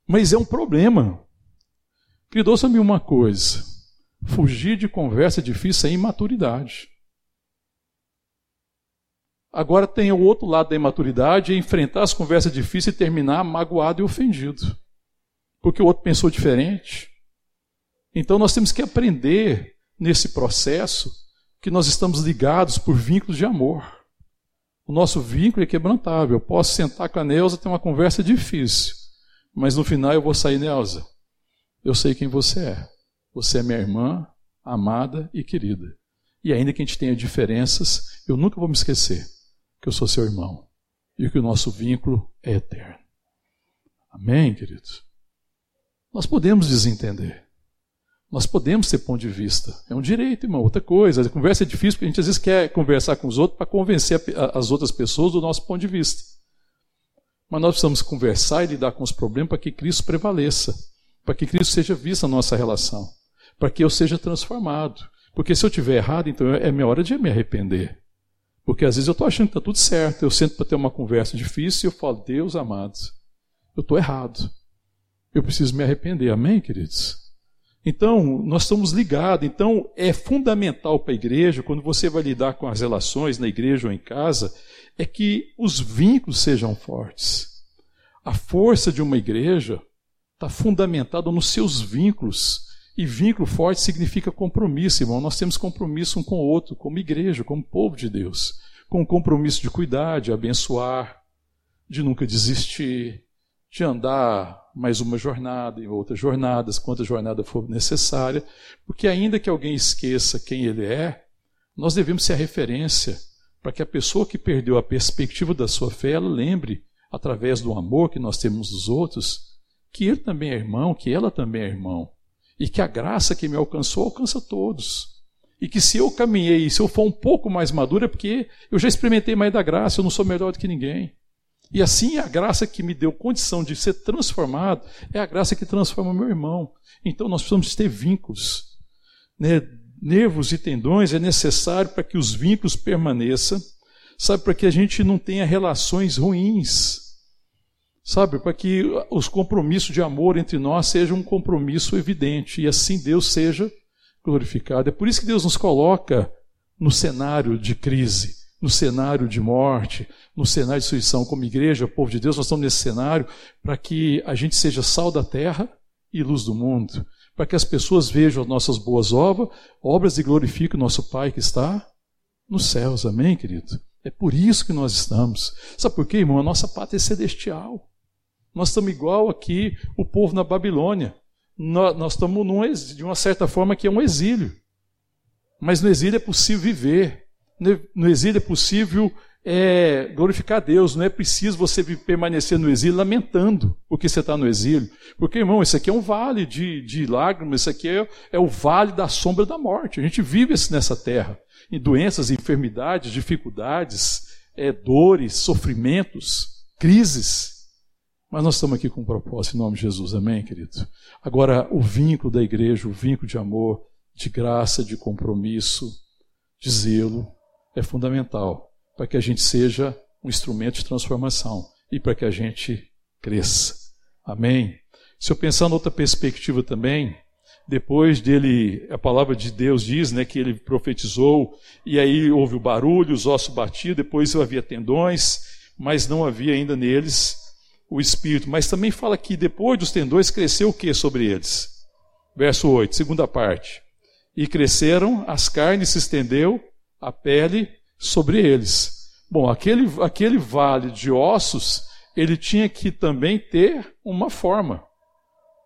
Mas é um problema. Querido, ouça-me uma coisa: fugir de conversa difícil é imaturidade. Agora tem o outro lado da imaturidade, é enfrentar as conversas difíceis e terminar magoado e ofendido. Porque o outro pensou diferente. Então nós temos que aprender nesse processo que nós estamos ligados por vínculos de amor. O nosso vínculo é quebrantável. Eu posso sentar com a Neuza ter uma conversa difícil, mas no final eu vou sair, Neuza. Eu sei quem você é. Você é minha irmã, amada e querida. E ainda que a gente tenha diferenças, eu nunca vou me esquecer que eu sou seu irmão e que o nosso vínculo é eterno. Amém, queridos? Nós podemos desentender. Nós podemos ter ponto de vista. É um direito, irmão. Outra coisa, a conversa é difícil porque a gente às vezes quer conversar com os outros para convencer as outras pessoas do nosso ponto de vista. Mas nós precisamos conversar e lidar com os problemas para que Cristo prevaleça para que Cristo seja visto na nossa relação, para que eu seja transformado. Porque se eu tiver errado, então é minha hora de me arrepender. Porque às vezes eu estou achando que está tudo certo, eu sento para ter uma conversa difícil e eu falo, Deus amados, eu estou errado. Eu preciso me arrepender. Amém, queridos? Então, nós estamos ligados. Então, é fundamental para a igreja, quando você vai lidar com as relações na igreja ou em casa, é que os vínculos sejam fortes. A força de uma igreja está fundamentado nos seus vínculos. E vínculo forte significa compromisso, irmão. Nós temos compromisso um com o outro, como igreja, como povo de Deus. com o compromisso de cuidar, de abençoar, de nunca desistir, de andar mais uma jornada e outras jornadas, quantas jornada for necessária, porque ainda que alguém esqueça quem ele é, nós devemos ser a referência para que a pessoa que perdeu a perspectiva da sua fé, ela lembre, através do amor que nós temos dos outros, que ele também é irmão, que ela também é irmão, e que a graça que me alcançou alcança todos. E que se eu caminhei, se eu for um pouco mais maduro, é porque eu já experimentei mais da graça, eu não sou melhor do que ninguém. E assim a graça que me deu condição de ser transformado é a graça que transforma meu irmão. Então nós precisamos ter vínculos. Né? Nervos e tendões é necessário para que os vínculos permaneçam, sabe, para que a gente não tenha relações ruins. Sabe, para que os compromissos de amor entre nós sejam um compromisso evidente e assim Deus seja glorificado. É por isso que Deus nos coloca no cenário de crise, no cenário de morte, no cenário de destruição. Como igreja, povo de Deus, nós estamos nesse cenário para que a gente seja sal da terra e luz do mundo, para que as pessoas vejam as nossas boas obras, obras e glorifiquem o nosso Pai que está nos céus. Amém, querido? É por isso que nós estamos. Sabe por quê, irmão? A nossa pátria é celestial. Nós estamos igual aqui o povo na Babilônia nós, nós estamos num, de uma certa forma que é um exílio. Mas no exílio é possível viver. No exílio é possível é, glorificar Deus. Não é preciso você permanecer no exílio lamentando porque você está no exílio. Porque, irmão, isso aqui é um vale de, de lágrimas, isso aqui é, é o vale da sombra da morte. A gente vive nessa terra. Em doenças, enfermidades, dificuldades, é, dores, sofrimentos, crises. Mas nós estamos aqui com um propósito em nome de Jesus, amém, querido? Agora, o vínculo da igreja, o vínculo de amor, de graça, de compromisso, de zelo, é fundamental para que a gente seja um instrumento de transformação e para que a gente cresça. Amém? Se eu pensar em outra perspectiva também, depois dele, a palavra de Deus diz né, que ele profetizou, e aí houve o barulho, os ossos batiam, depois havia tendões, mas não havia ainda neles o espírito, mas também fala que depois dos tendões cresceu o que sobre eles? Verso 8, segunda parte. E cresceram as carnes, se estendeu a pele sobre eles. Bom, aquele, aquele vale de ossos, ele tinha que também ter uma forma.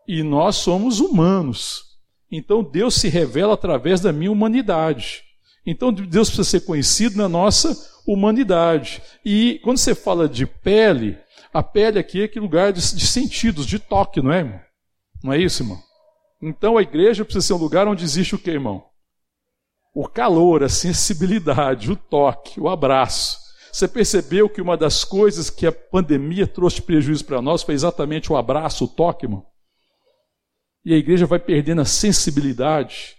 E nós somos humanos. Então Deus se revela através da minha humanidade. Então Deus precisa ser conhecido na nossa humanidade. E quando você fala de pele, a pele aqui é aquele lugar de, de sentidos, de toque, não é, irmão? Não é isso, irmão? Então a igreja precisa ser um lugar onde existe o que, irmão? O calor, a sensibilidade, o toque, o abraço. Você percebeu que uma das coisas que a pandemia trouxe prejuízo para nós foi exatamente o abraço, o toque, irmão? E a igreja vai perdendo a sensibilidade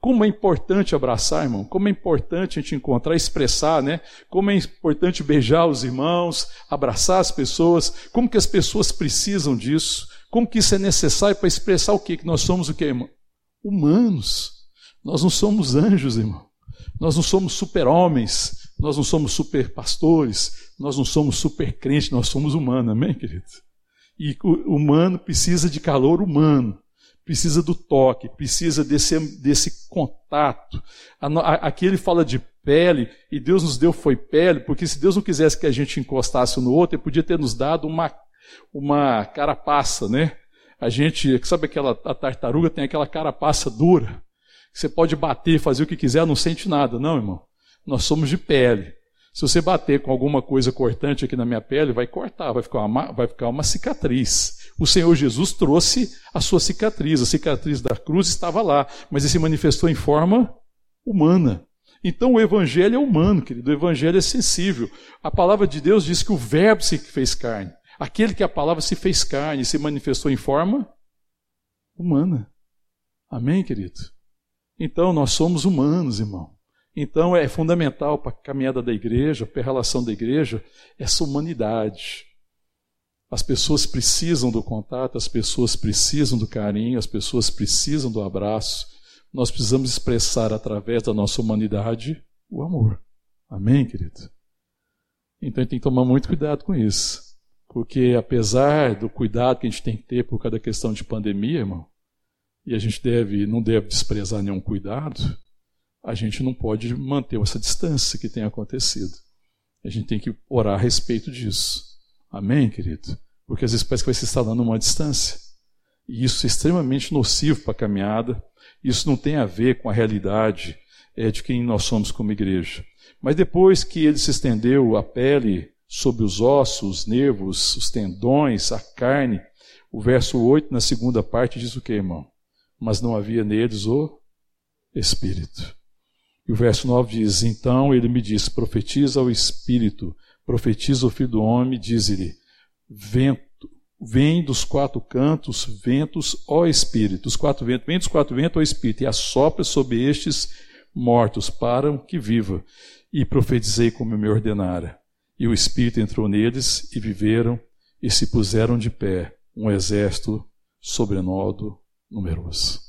como é importante abraçar, irmão. Como é importante a gente encontrar, expressar, né? Como é importante beijar os irmãos, abraçar as pessoas. Como que as pessoas precisam disso? Como que isso é necessário para expressar o quê? Que nós somos o quê, irmão? Humanos. Nós não somos anjos, irmão. Nós não somos super-homens. Nós não somos super-pastores. Nós não somos super-crentes. Nós somos humanos, amém, querido? E o humano precisa de calor humano precisa do toque, precisa desse, desse contato. Aqui ele fala de pele, e Deus nos deu foi pele, porque se Deus não quisesse que a gente encostasse no outro, ele podia ter nos dado uma, uma carapaça, né? A gente, sabe aquela a tartaruga tem aquela carapaça dura, que você pode bater, fazer o que quiser, não sente nada, não, irmão. Nós somos de pele. Se você bater com alguma coisa cortante aqui na minha pele, vai cortar, vai ficar uma, vai ficar uma cicatriz. O Senhor Jesus trouxe a sua cicatriz, a cicatriz da cruz estava lá, mas ele se manifestou em forma humana. Então o evangelho é humano, querido, o evangelho é sensível. A palavra de Deus diz que o verbo se fez carne. Aquele que a palavra se fez carne, se manifestou em forma humana. Amém, querido? Então nós somos humanos, irmão. Então é fundamental para a caminhada da igreja, para a relação da igreja, essa humanidade. As pessoas precisam do contato, as pessoas precisam do carinho, as pessoas precisam do abraço. Nós precisamos expressar através da nossa humanidade o amor. Amém, querido? Então a gente tem que tomar muito cuidado com isso. Porque apesar do cuidado que a gente tem que ter por causa da questão de pandemia, irmão, e a gente deve, não deve desprezar nenhum cuidado, a gente não pode manter essa distância que tem acontecido. A gente tem que orar a respeito disso. Amém, querido? Porque às vezes parece que vai se instalando uma distância. E isso é extremamente nocivo para a caminhada. Isso não tem a ver com a realidade é, de quem nós somos como igreja. Mas depois que ele se estendeu a pele sobre os ossos, os nervos, os tendões, a carne, o verso 8, na segunda parte, diz o que, irmão? Mas não havia neles o Espírito. E o verso 9 diz: Então ele me disse: Profetiza ao Espírito, profetiza o Filho do Homem, diz-lhe: Vento, vem dos quatro cantos, ventos, ó Espírito. Os quatro ventos, vem dos quatro ventos, ó Espírito, e assopra sobre estes mortos, para que viva. E profetizei como me ordenara. E o Espírito entrou neles, e viveram, e se puseram de pé, um exército sobrenodo numeroso.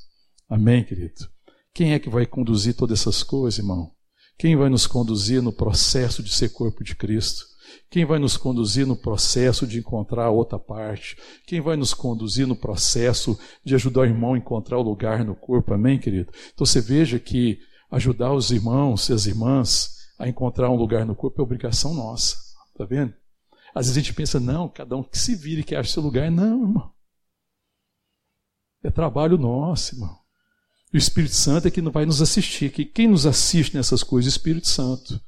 Amém, querido? Quem é que vai conduzir todas essas coisas, irmão? Quem vai nos conduzir no processo de ser corpo de Cristo? Quem vai nos conduzir no processo de encontrar a outra parte? Quem vai nos conduzir no processo de ajudar o irmão a encontrar o lugar no corpo? Amém, querido? Então você veja que ajudar os irmãos e as irmãs a encontrar um lugar no corpo é obrigação nossa. Tá vendo? Às vezes a gente pensa, não, cada um que se vire, que ache seu lugar. Não, irmão. É trabalho nosso, irmão. O Espírito Santo é que vai nos assistir. Que quem nos assiste nessas coisas? O Espírito Santo.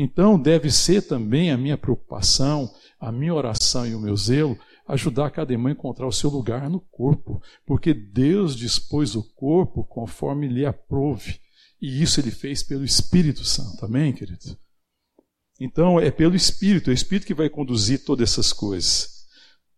Então deve ser também a minha preocupação, a minha oração e o meu zelo ajudar cada irmão a encontrar o seu lugar no corpo, porque Deus dispôs o corpo conforme lhe aprove. E isso ele fez pelo Espírito Santo. Amém, querido? Então é pelo Espírito, é o Espírito que vai conduzir todas essas coisas.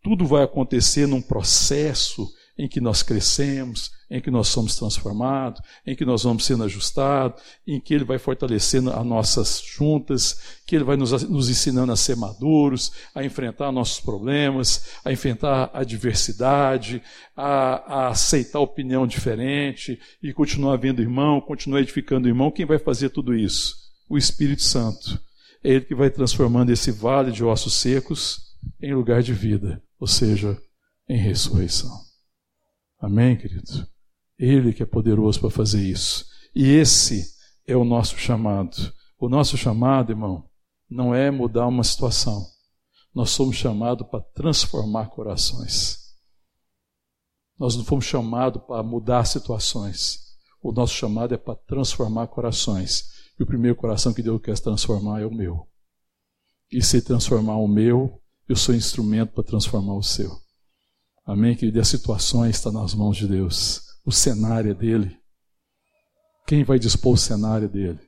Tudo vai acontecer num processo em que nós crescemos, em que nós somos transformados, em que nós vamos sendo ajustados, em que Ele vai fortalecendo as nossas juntas, que Ele vai nos, nos ensinando a ser maduros, a enfrentar nossos problemas, a enfrentar a diversidade, a, a aceitar opinião diferente e continuar vendo irmão, continuar edificando irmão. Quem vai fazer tudo isso? O Espírito Santo. É Ele que vai transformando esse vale de ossos secos em lugar de vida, ou seja, em ressurreição. Amém, querido? Ele que é poderoso para fazer isso. E esse é o nosso chamado. O nosso chamado, irmão, não é mudar uma situação. Nós somos chamados para transformar corações. Nós não fomos chamados para mudar situações. O nosso chamado é para transformar corações. E o primeiro coração que Deus quer transformar é o meu. E se transformar o meu, eu sou instrumento para transformar o seu. Amém, querido? E as situações estão nas mãos de Deus o cenário é dele. Quem vai dispor o cenário dele?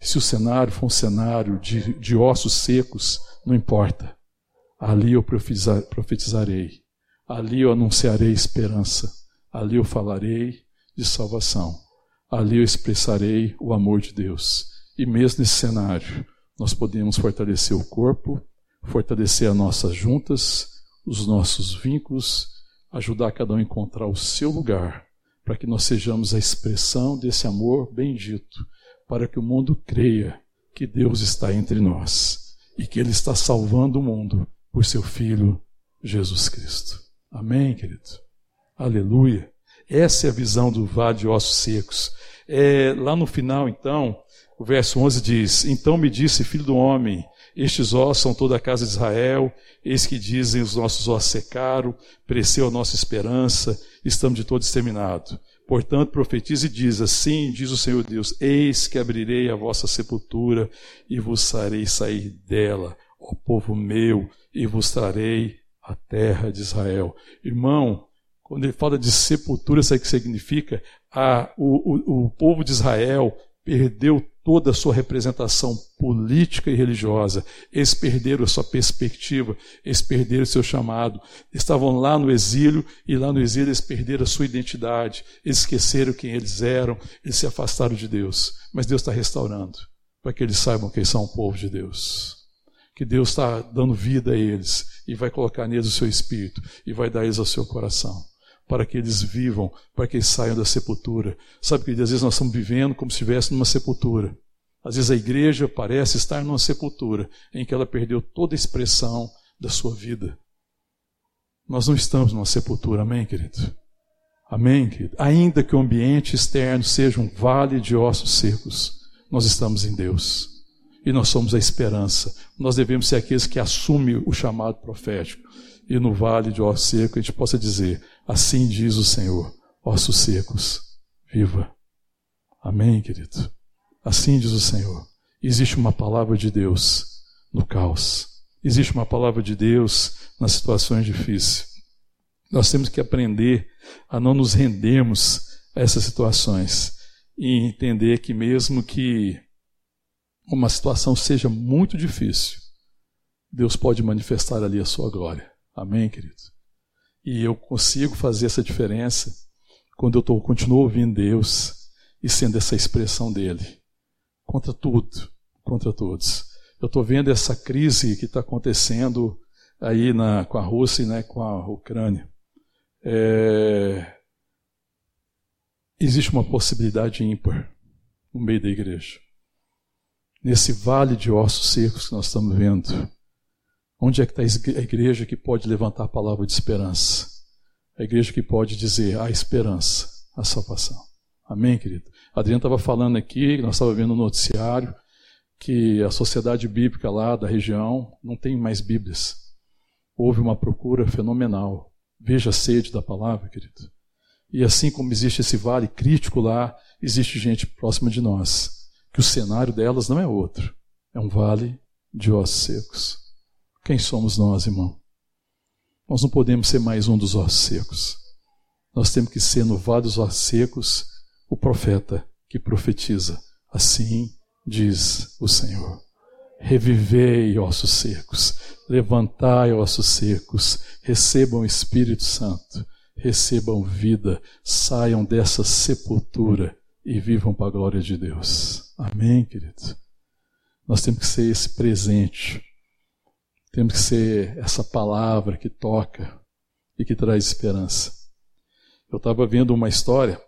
Se o cenário for um cenário de, de ossos secos, não importa. Ali eu profetizarei. Ali eu anunciarei esperança. Ali eu falarei de salvação. Ali eu expressarei o amor de Deus. E mesmo nesse cenário, nós podemos fortalecer o corpo, fortalecer as nossas juntas, os nossos vínculos, ajudar cada um a encontrar o seu lugar para que nós sejamos a expressão desse amor bendito, para que o mundo creia que Deus está entre nós e que Ele está salvando o mundo por seu Filho Jesus Cristo. Amém, querido? Aleluia. Essa é a visão do vale de ossos secos. É, lá no final, então, o verso 11 diz: Então me disse, filho do homem, estes ossos são toda a casa de Israel, eis que dizem os nossos ossos secaram, pereceu a nossa esperança, estamos de todo exterminados. Portanto, profetiza e diz: Assim diz o Senhor Deus: Eis que abrirei a vossa sepultura e vos farei sair dela, ó povo meu, e vos trarei a terra de Israel. Irmão, quando ele fala de sepultura, sabe o que significa? Ah, o, o, o povo de Israel perdeu toda a sua representação política e religiosa. Eles perderam a sua perspectiva, eles perderam o seu chamado. Estavam lá no exílio e lá no exílio eles perderam a sua identidade. Eles esqueceram quem eles eram, eles se afastaram de Deus. Mas Deus está restaurando para que eles saibam que são o povo de Deus. Que Deus está dando vida a eles e vai colocar neles o seu espírito e vai dar eles ao seu coração para que eles vivam, para que eles saiam da sepultura. Sabe que às vezes nós estamos vivendo como se estivesse numa sepultura. Às vezes a igreja parece estar numa sepultura em que ela perdeu toda a expressão da sua vida. Nós não estamos numa sepultura, amém, querido? Amém, querido? Ainda que o ambiente externo seja um vale de ossos secos, nós estamos em Deus. e nós somos a esperança. Nós devemos ser aqueles que assumem o chamado profético. E no vale de ossos secos a gente possa dizer: Assim diz o Senhor, ossos secos, viva. Amém, querido? Assim diz o Senhor. Existe uma palavra de Deus no caos. Existe uma palavra de Deus nas situações difíceis. Nós temos que aprender a não nos rendermos a essas situações e entender que mesmo que uma situação seja muito difícil, Deus pode manifestar ali a sua glória. Amém, querido? E eu consigo fazer essa diferença quando eu tô, continuo ouvindo Deus e sendo essa expressão dele. Contra tudo, contra todos. Eu estou vendo essa crise que está acontecendo aí na, com a Rússia e né, com a Ucrânia. É... Existe uma possibilidade ímpar no meio da igreja nesse vale de ossos secos que nós estamos vendo, onde é que está a igreja que pode levantar a palavra de esperança? A igreja que pode dizer a esperança, a salvação. Amém, querido? Adriano estava falando aqui, nós estávamos vendo no noticiário, que a sociedade bíblica lá da região não tem mais Bíblias. Houve uma procura fenomenal. Veja a sede da palavra, querido. E assim como existe esse vale crítico lá, existe gente próxima de nós que o cenário delas não é outro, é um vale de ossos secos. Quem somos nós, irmão? Nós não podemos ser mais um dos ossos secos. Nós temos que ser no vale dos ossos secos o profeta que profetiza. Assim diz o Senhor. Revivei ossos secos, levantai ossos secos, recebam o Espírito Santo, recebam vida, saiam dessa sepultura e vivam para a glória de Deus. Amém, querido? Nós temos que ser esse presente, temos que ser essa palavra que toca e que traz esperança. Eu estava vendo uma história,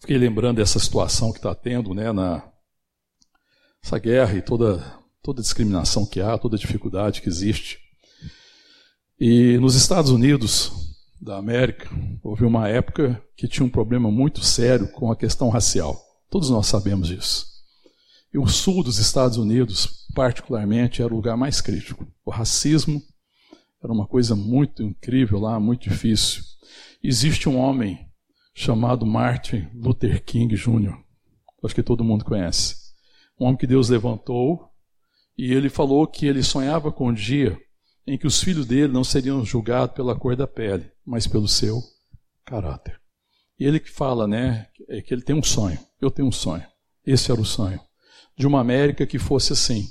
fiquei lembrando dessa situação que está tendo, né, na essa guerra e toda toda discriminação que há, toda dificuldade que existe. E nos Estados Unidos, da América, houve uma época que tinha um problema muito sério com a questão racial. Todos nós sabemos disso. E o sul dos Estados Unidos, particularmente, era o lugar mais crítico. O racismo era uma coisa muito incrível lá, muito difícil. Existe um homem chamado Martin Luther King Jr. Acho que todo mundo conhece. Um homem que Deus levantou e ele falou que ele sonhava com um dia em que os filhos dele não seriam julgados pela cor da pele, mas pelo seu caráter. E ele que fala, né, é que ele tem um sonho. Eu tenho um sonho. Esse era o sonho de uma América que fosse assim,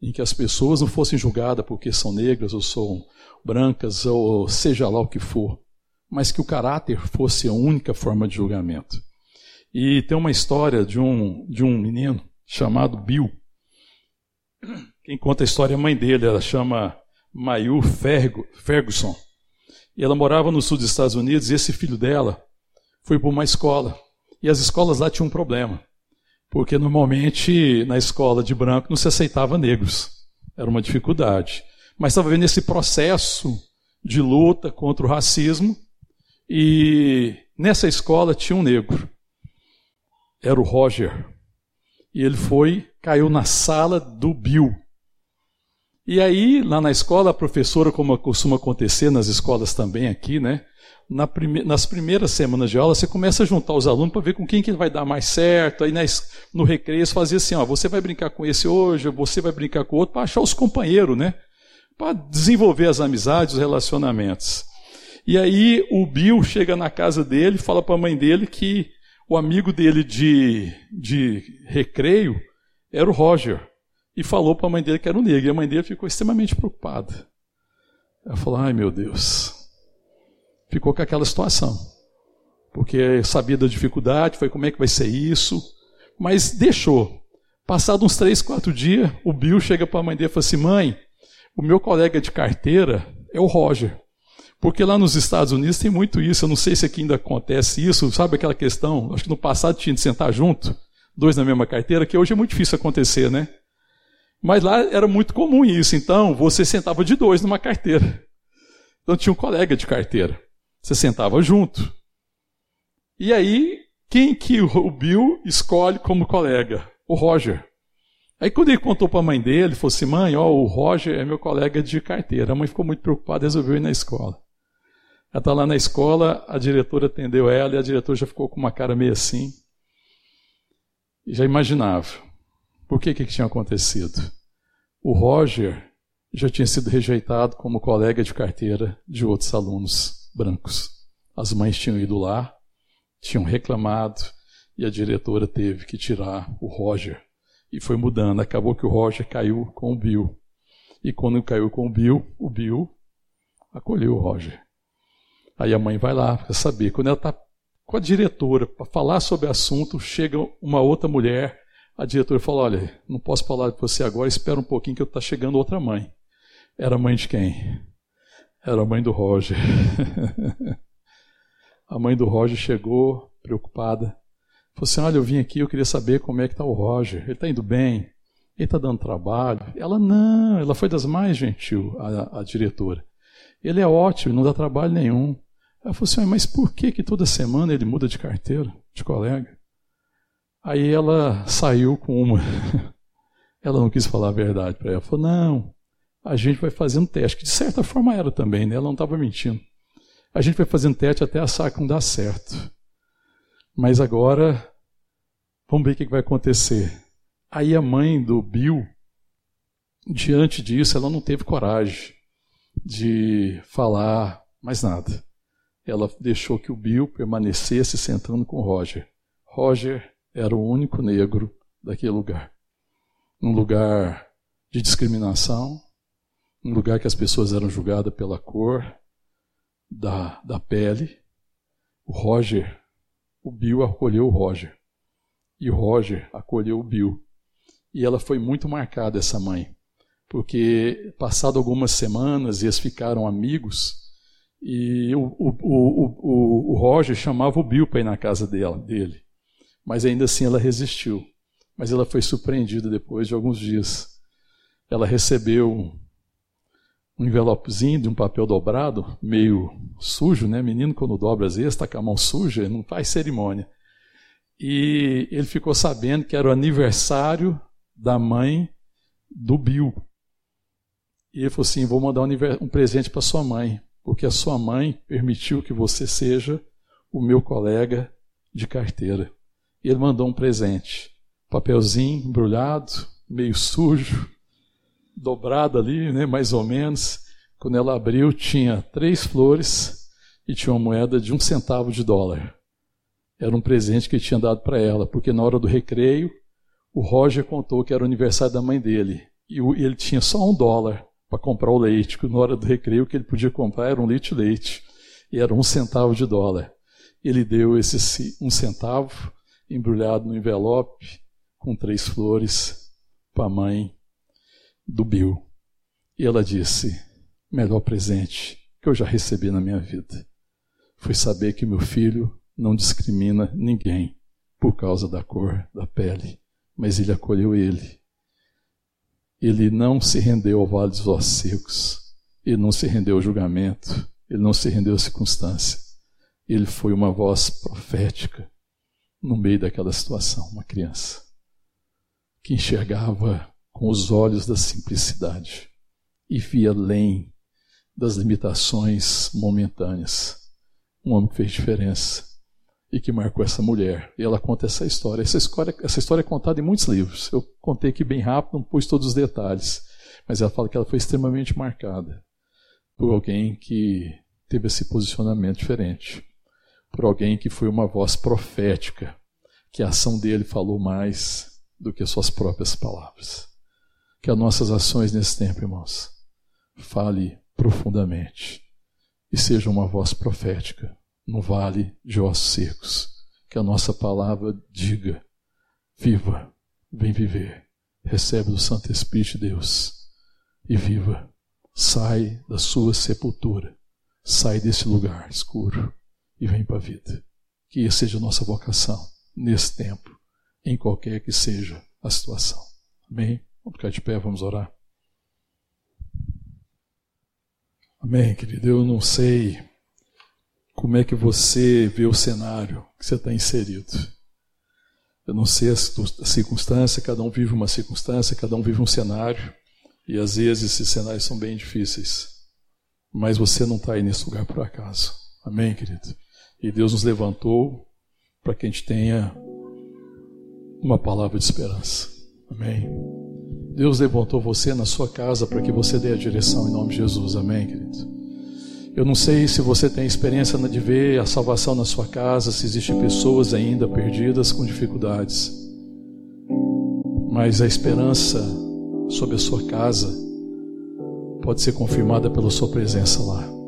em que as pessoas não fossem julgadas porque são negras ou são brancas ou seja lá o que for, mas que o caráter fosse a única forma de julgamento. E tem uma história de um de um menino chamado Bill. Quem conta a história é a mãe dele, ela chama Mayu Ferguson. E ela morava no sul dos Estados Unidos e esse filho dela foi para uma escola. E as escolas lá tinham um problema. Porque normalmente na escola de branco não se aceitava negros. Era uma dificuldade. Mas estava vendo esse processo de luta contra o racismo. E nessa escola tinha um negro. Era o Roger. E ele foi, caiu na sala do Bill. E aí, lá na escola, a professora, como costuma acontecer nas escolas também aqui, né? Na prime nas primeiras semanas de aula, você começa a juntar os alunos para ver com quem que vai dar mais certo. Aí no recreio você fazia assim, ó, você vai brincar com esse hoje, você vai brincar com o outro, para achar os companheiros, né? Para desenvolver as amizades, os relacionamentos. E aí o Bill chega na casa dele fala para a mãe dele que o amigo dele de, de recreio era o Roger e falou para a mãe dele que era um negro. E a mãe dele ficou extremamente preocupada. Ela falou: ai meu Deus. Ficou com aquela situação. Porque sabia da dificuldade, foi como é que vai ser isso. Mas deixou. Passado uns três, quatro dias, o Bill chega para a mãe dele e fala assim: mãe, o meu colega de carteira é o Roger. Porque lá nos Estados Unidos tem muito isso. Eu não sei se aqui ainda acontece isso. Sabe aquela questão? Acho que no passado tinha de sentar junto, dois na mesma carteira, que hoje é muito difícil acontecer, né? Mas lá era muito comum isso. Então, você sentava de dois numa carteira. Então, tinha um colega de carteira. Você sentava junto. E aí, quem que o Bill escolhe como colega? O Roger. Aí quando ele contou para a mãe dele, ele falou assim: mãe, ó, o Roger é meu colega de carteira. A mãe ficou muito preocupada e resolveu ir na escola. Ela está lá na escola, a diretora atendeu ela e a diretora já ficou com uma cara meio assim. E já imaginava. Por que que tinha acontecido? O Roger já tinha sido rejeitado como colega de carteira de outros alunos brancos. As mães tinham ido lá, tinham reclamado e a diretora teve que tirar o Roger. E foi mudando. Acabou que o Roger caiu com o Bill. E quando caiu com o Bill, o Bill acolheu o Roger. Aí a mãe vai lá para saber. Quando ela está com a diretora para falar sobre o assunto, chega uma outra mulher. A diretora fala: Olha, não posso falar com você agora, espera um pouquinho que está chegando outra mãe. Era mãe de quem? Era a mãe do Roger. a mãe do Roger chegou, preocupada. Falou assim: Olha, eu vim aqui, eu queria saber como é que está o Roger. Ele está indo bem? Ele está dando trabalho? Ela, não, ela foi das mais gentil, a, a diretora. Ele é ótimo, não dá trabalho nenhum. Ela falou assim: Mas por que, que toda semana ele muda de carteira, de colega? Aí ela saiu com uma. ela não quis falar a verdade para ela. Falou: Não, a gente vai fazendo teste, que de certa forma era também, né? ela não estava mentindo. A gente vai fazendo teste até achar que não dá certo. Mas agora, vamos ver o que vai acontecer. Aí a mãe do Bill, diante disso, ela não teve coragem de falar mais nada. Ela deixou que o Bill permanecesse sentando com Roger. Roger era o único negro daquele lugar. Um lugar de discriminação, um lugar que as pessoas eram julgadas pela cor da, da pele. O Roger, o Bill acolheu o Roger. E o Roger acolheu o Bill. E ela foi muito marcada, essa mãe, porque passado algumas semanas eles ficaram amigos e o, o, o, o, Roger chamava o Bill para ir na casa dela, dele. Mas ainda assim ela resistiu. Mas ela foi surpreendida depois de alguns dias. Ela recebeu um envelopezinho de um papel dobrado, meio sujo, né? Menino, quando dobra às vezes, está com a mão suja, não faz cerimônia. E ele ficou sabendo que era o aniversário da mãe do Bill. E ele falou assim: Vou mandar um presente para sua mãe, porque a sua mãe permitiu que você seja o meu colega de carteira. E ele mandou um presente, papelzinho embrulhado, meio sujo, dobrada ali, né, mais ou menos. Quando ela abriu, tinha três flores e tinha uma moeda de um centavo de dólar. Era um presente que ele tinha dado para ela, porque na hora do recreio, o Roger contou que era o aniversário da mãe dele. E ele tinha só um dólar para comprar o leite, que na hora do recreio o que ele podia comprar era um leite leite. E era um centavo de dólar. Ele deu esse um centavo embrulhado no envelope com três flores para a mãe do Bill. E ela disse: melhor presente que eu já recebi na minha vida foi saber que meu filho não discrimina ninguém por causa da cor da pele, mas ele acolheu ele. Ele não se rendeu ao vale dos ossos secos, ele não se rendeu ao julgamento, ele não se rendeu à circunstância. Ele foi uma voz profética no meio daquela situação, uma criança que enxergava com os olhos da simplicidade e via além das limitações momentâneas. Um homem que fez diferença e que marcou essa mulher. E ela conta essa história. Essa história, essa história é contada em muitos livros. Eu contei aqui bem rápido, não pus todos os detalhes, mas ela fala que ela foi extremamente marcada por alguém que teve esse posicionamento diferente, por alguém que foi uma voz profética, que a ação dele falou mais do que suas próprias palavras. Que as nossas ações nesse tempo, irmãos, fale profundamente e seja uma voz profética no vale de ossos secos. Que a nossa palavra diga: viva, vem viver, recebe do Santo Espírito de Deus e viva. Sai da sua sepultura, sai desse lugar escuro e vem para a vida. Que seja a nossa vocação nesse tempo, em qualquer que seja a situação. Amém? Vamos ficar de pé, vamos orar. Amém, querido. Eu não sei como é que você vê o cenário que você está inserido. Eu não sei a circunstância, cada um vive uma circunstância, cada um vive um cenário, e às vezes esses cenários são bem difíceis. Mas você não está aí nesse lugar por acaso. Amém, querido? E Deus nos levantou para que a gente tenha uma palavra de esperança. Amém. Deus levantou você na sua casa para que você dê a direção em nome de Jesus. Amém, querido? Eu não sei se você tem experiência de ver a salvação na sua casa, se existem pessoas ainda perdidas com dificuldades. Mas a esperança sobre a sua casa pode ser confirmada pela sua presença lá.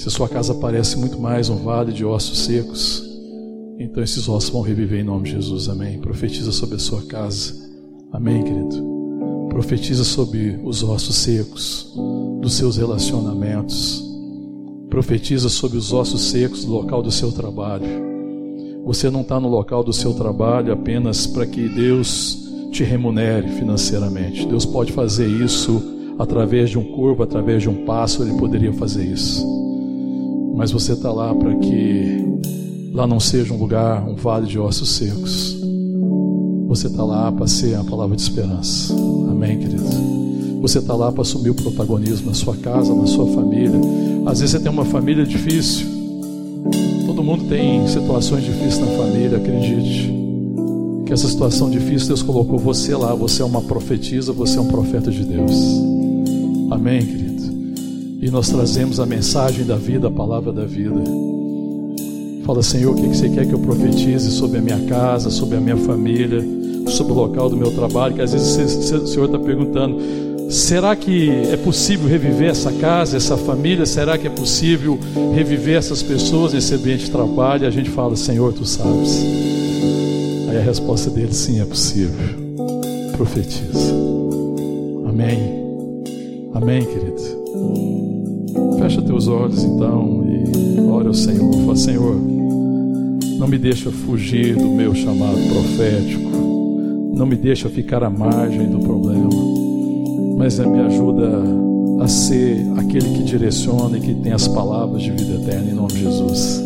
Se a sua casa parece muito mais um vale de ossos secos, então esses ossos vão reviver em nome de Jesus. Amém. Profetiza sobre a sua casa. Amém, querido. Profetiza sobre os ossos secos dos seus relacionamentos Profetiza sobre os ossos secos do local do seu trabalho. Você não está no local do seu trabalho apenas para que Deus te remunere financeiramente. Deus pode fazer isso através de um corvo, através de um passo, Ele poderia fazer isso. Mas você está lá para que lá não seja um lugar, um vale de ossos secos. Você está lá para ser a palavra de esperança. Amém, querido? Você está lá para assumir o protagonismo na sua casa, na sua família. Às vezes você tem uma família difícil. Todo mundo tem situações difíceis na família, acredite. Que essa situação difícil Deus colocou você lá. Você é uma profetisa, você é um profeta de Deus. Amém, querido? E nós trazemos a mensagem da vida, a palavra da vida. Fala, Senhor, o que você quer que eu profetize sobre a minha casa, sobre a minha família, sobre o local do meu trabalho? Que às vezes o Senhor está perguntando: Será que é possível reviver essa casa, essa família? Será que é possível reviver essas pessoas nesse ambiente de trabalho? E a gente fala, Senhor, tu sabes. Aí a resposta dele, sim, é possível. Profetiza. Amém. Amém, querido. Fecha teus olhos então e ore ao Senhor. Fala, Senhor, não me deixa fugir do meu chamado profético. Não me deixa ficar à margem do problema mas me ajuda a ser aquele que direciona e que tem as palavras de vida eterna em nome de Jesus.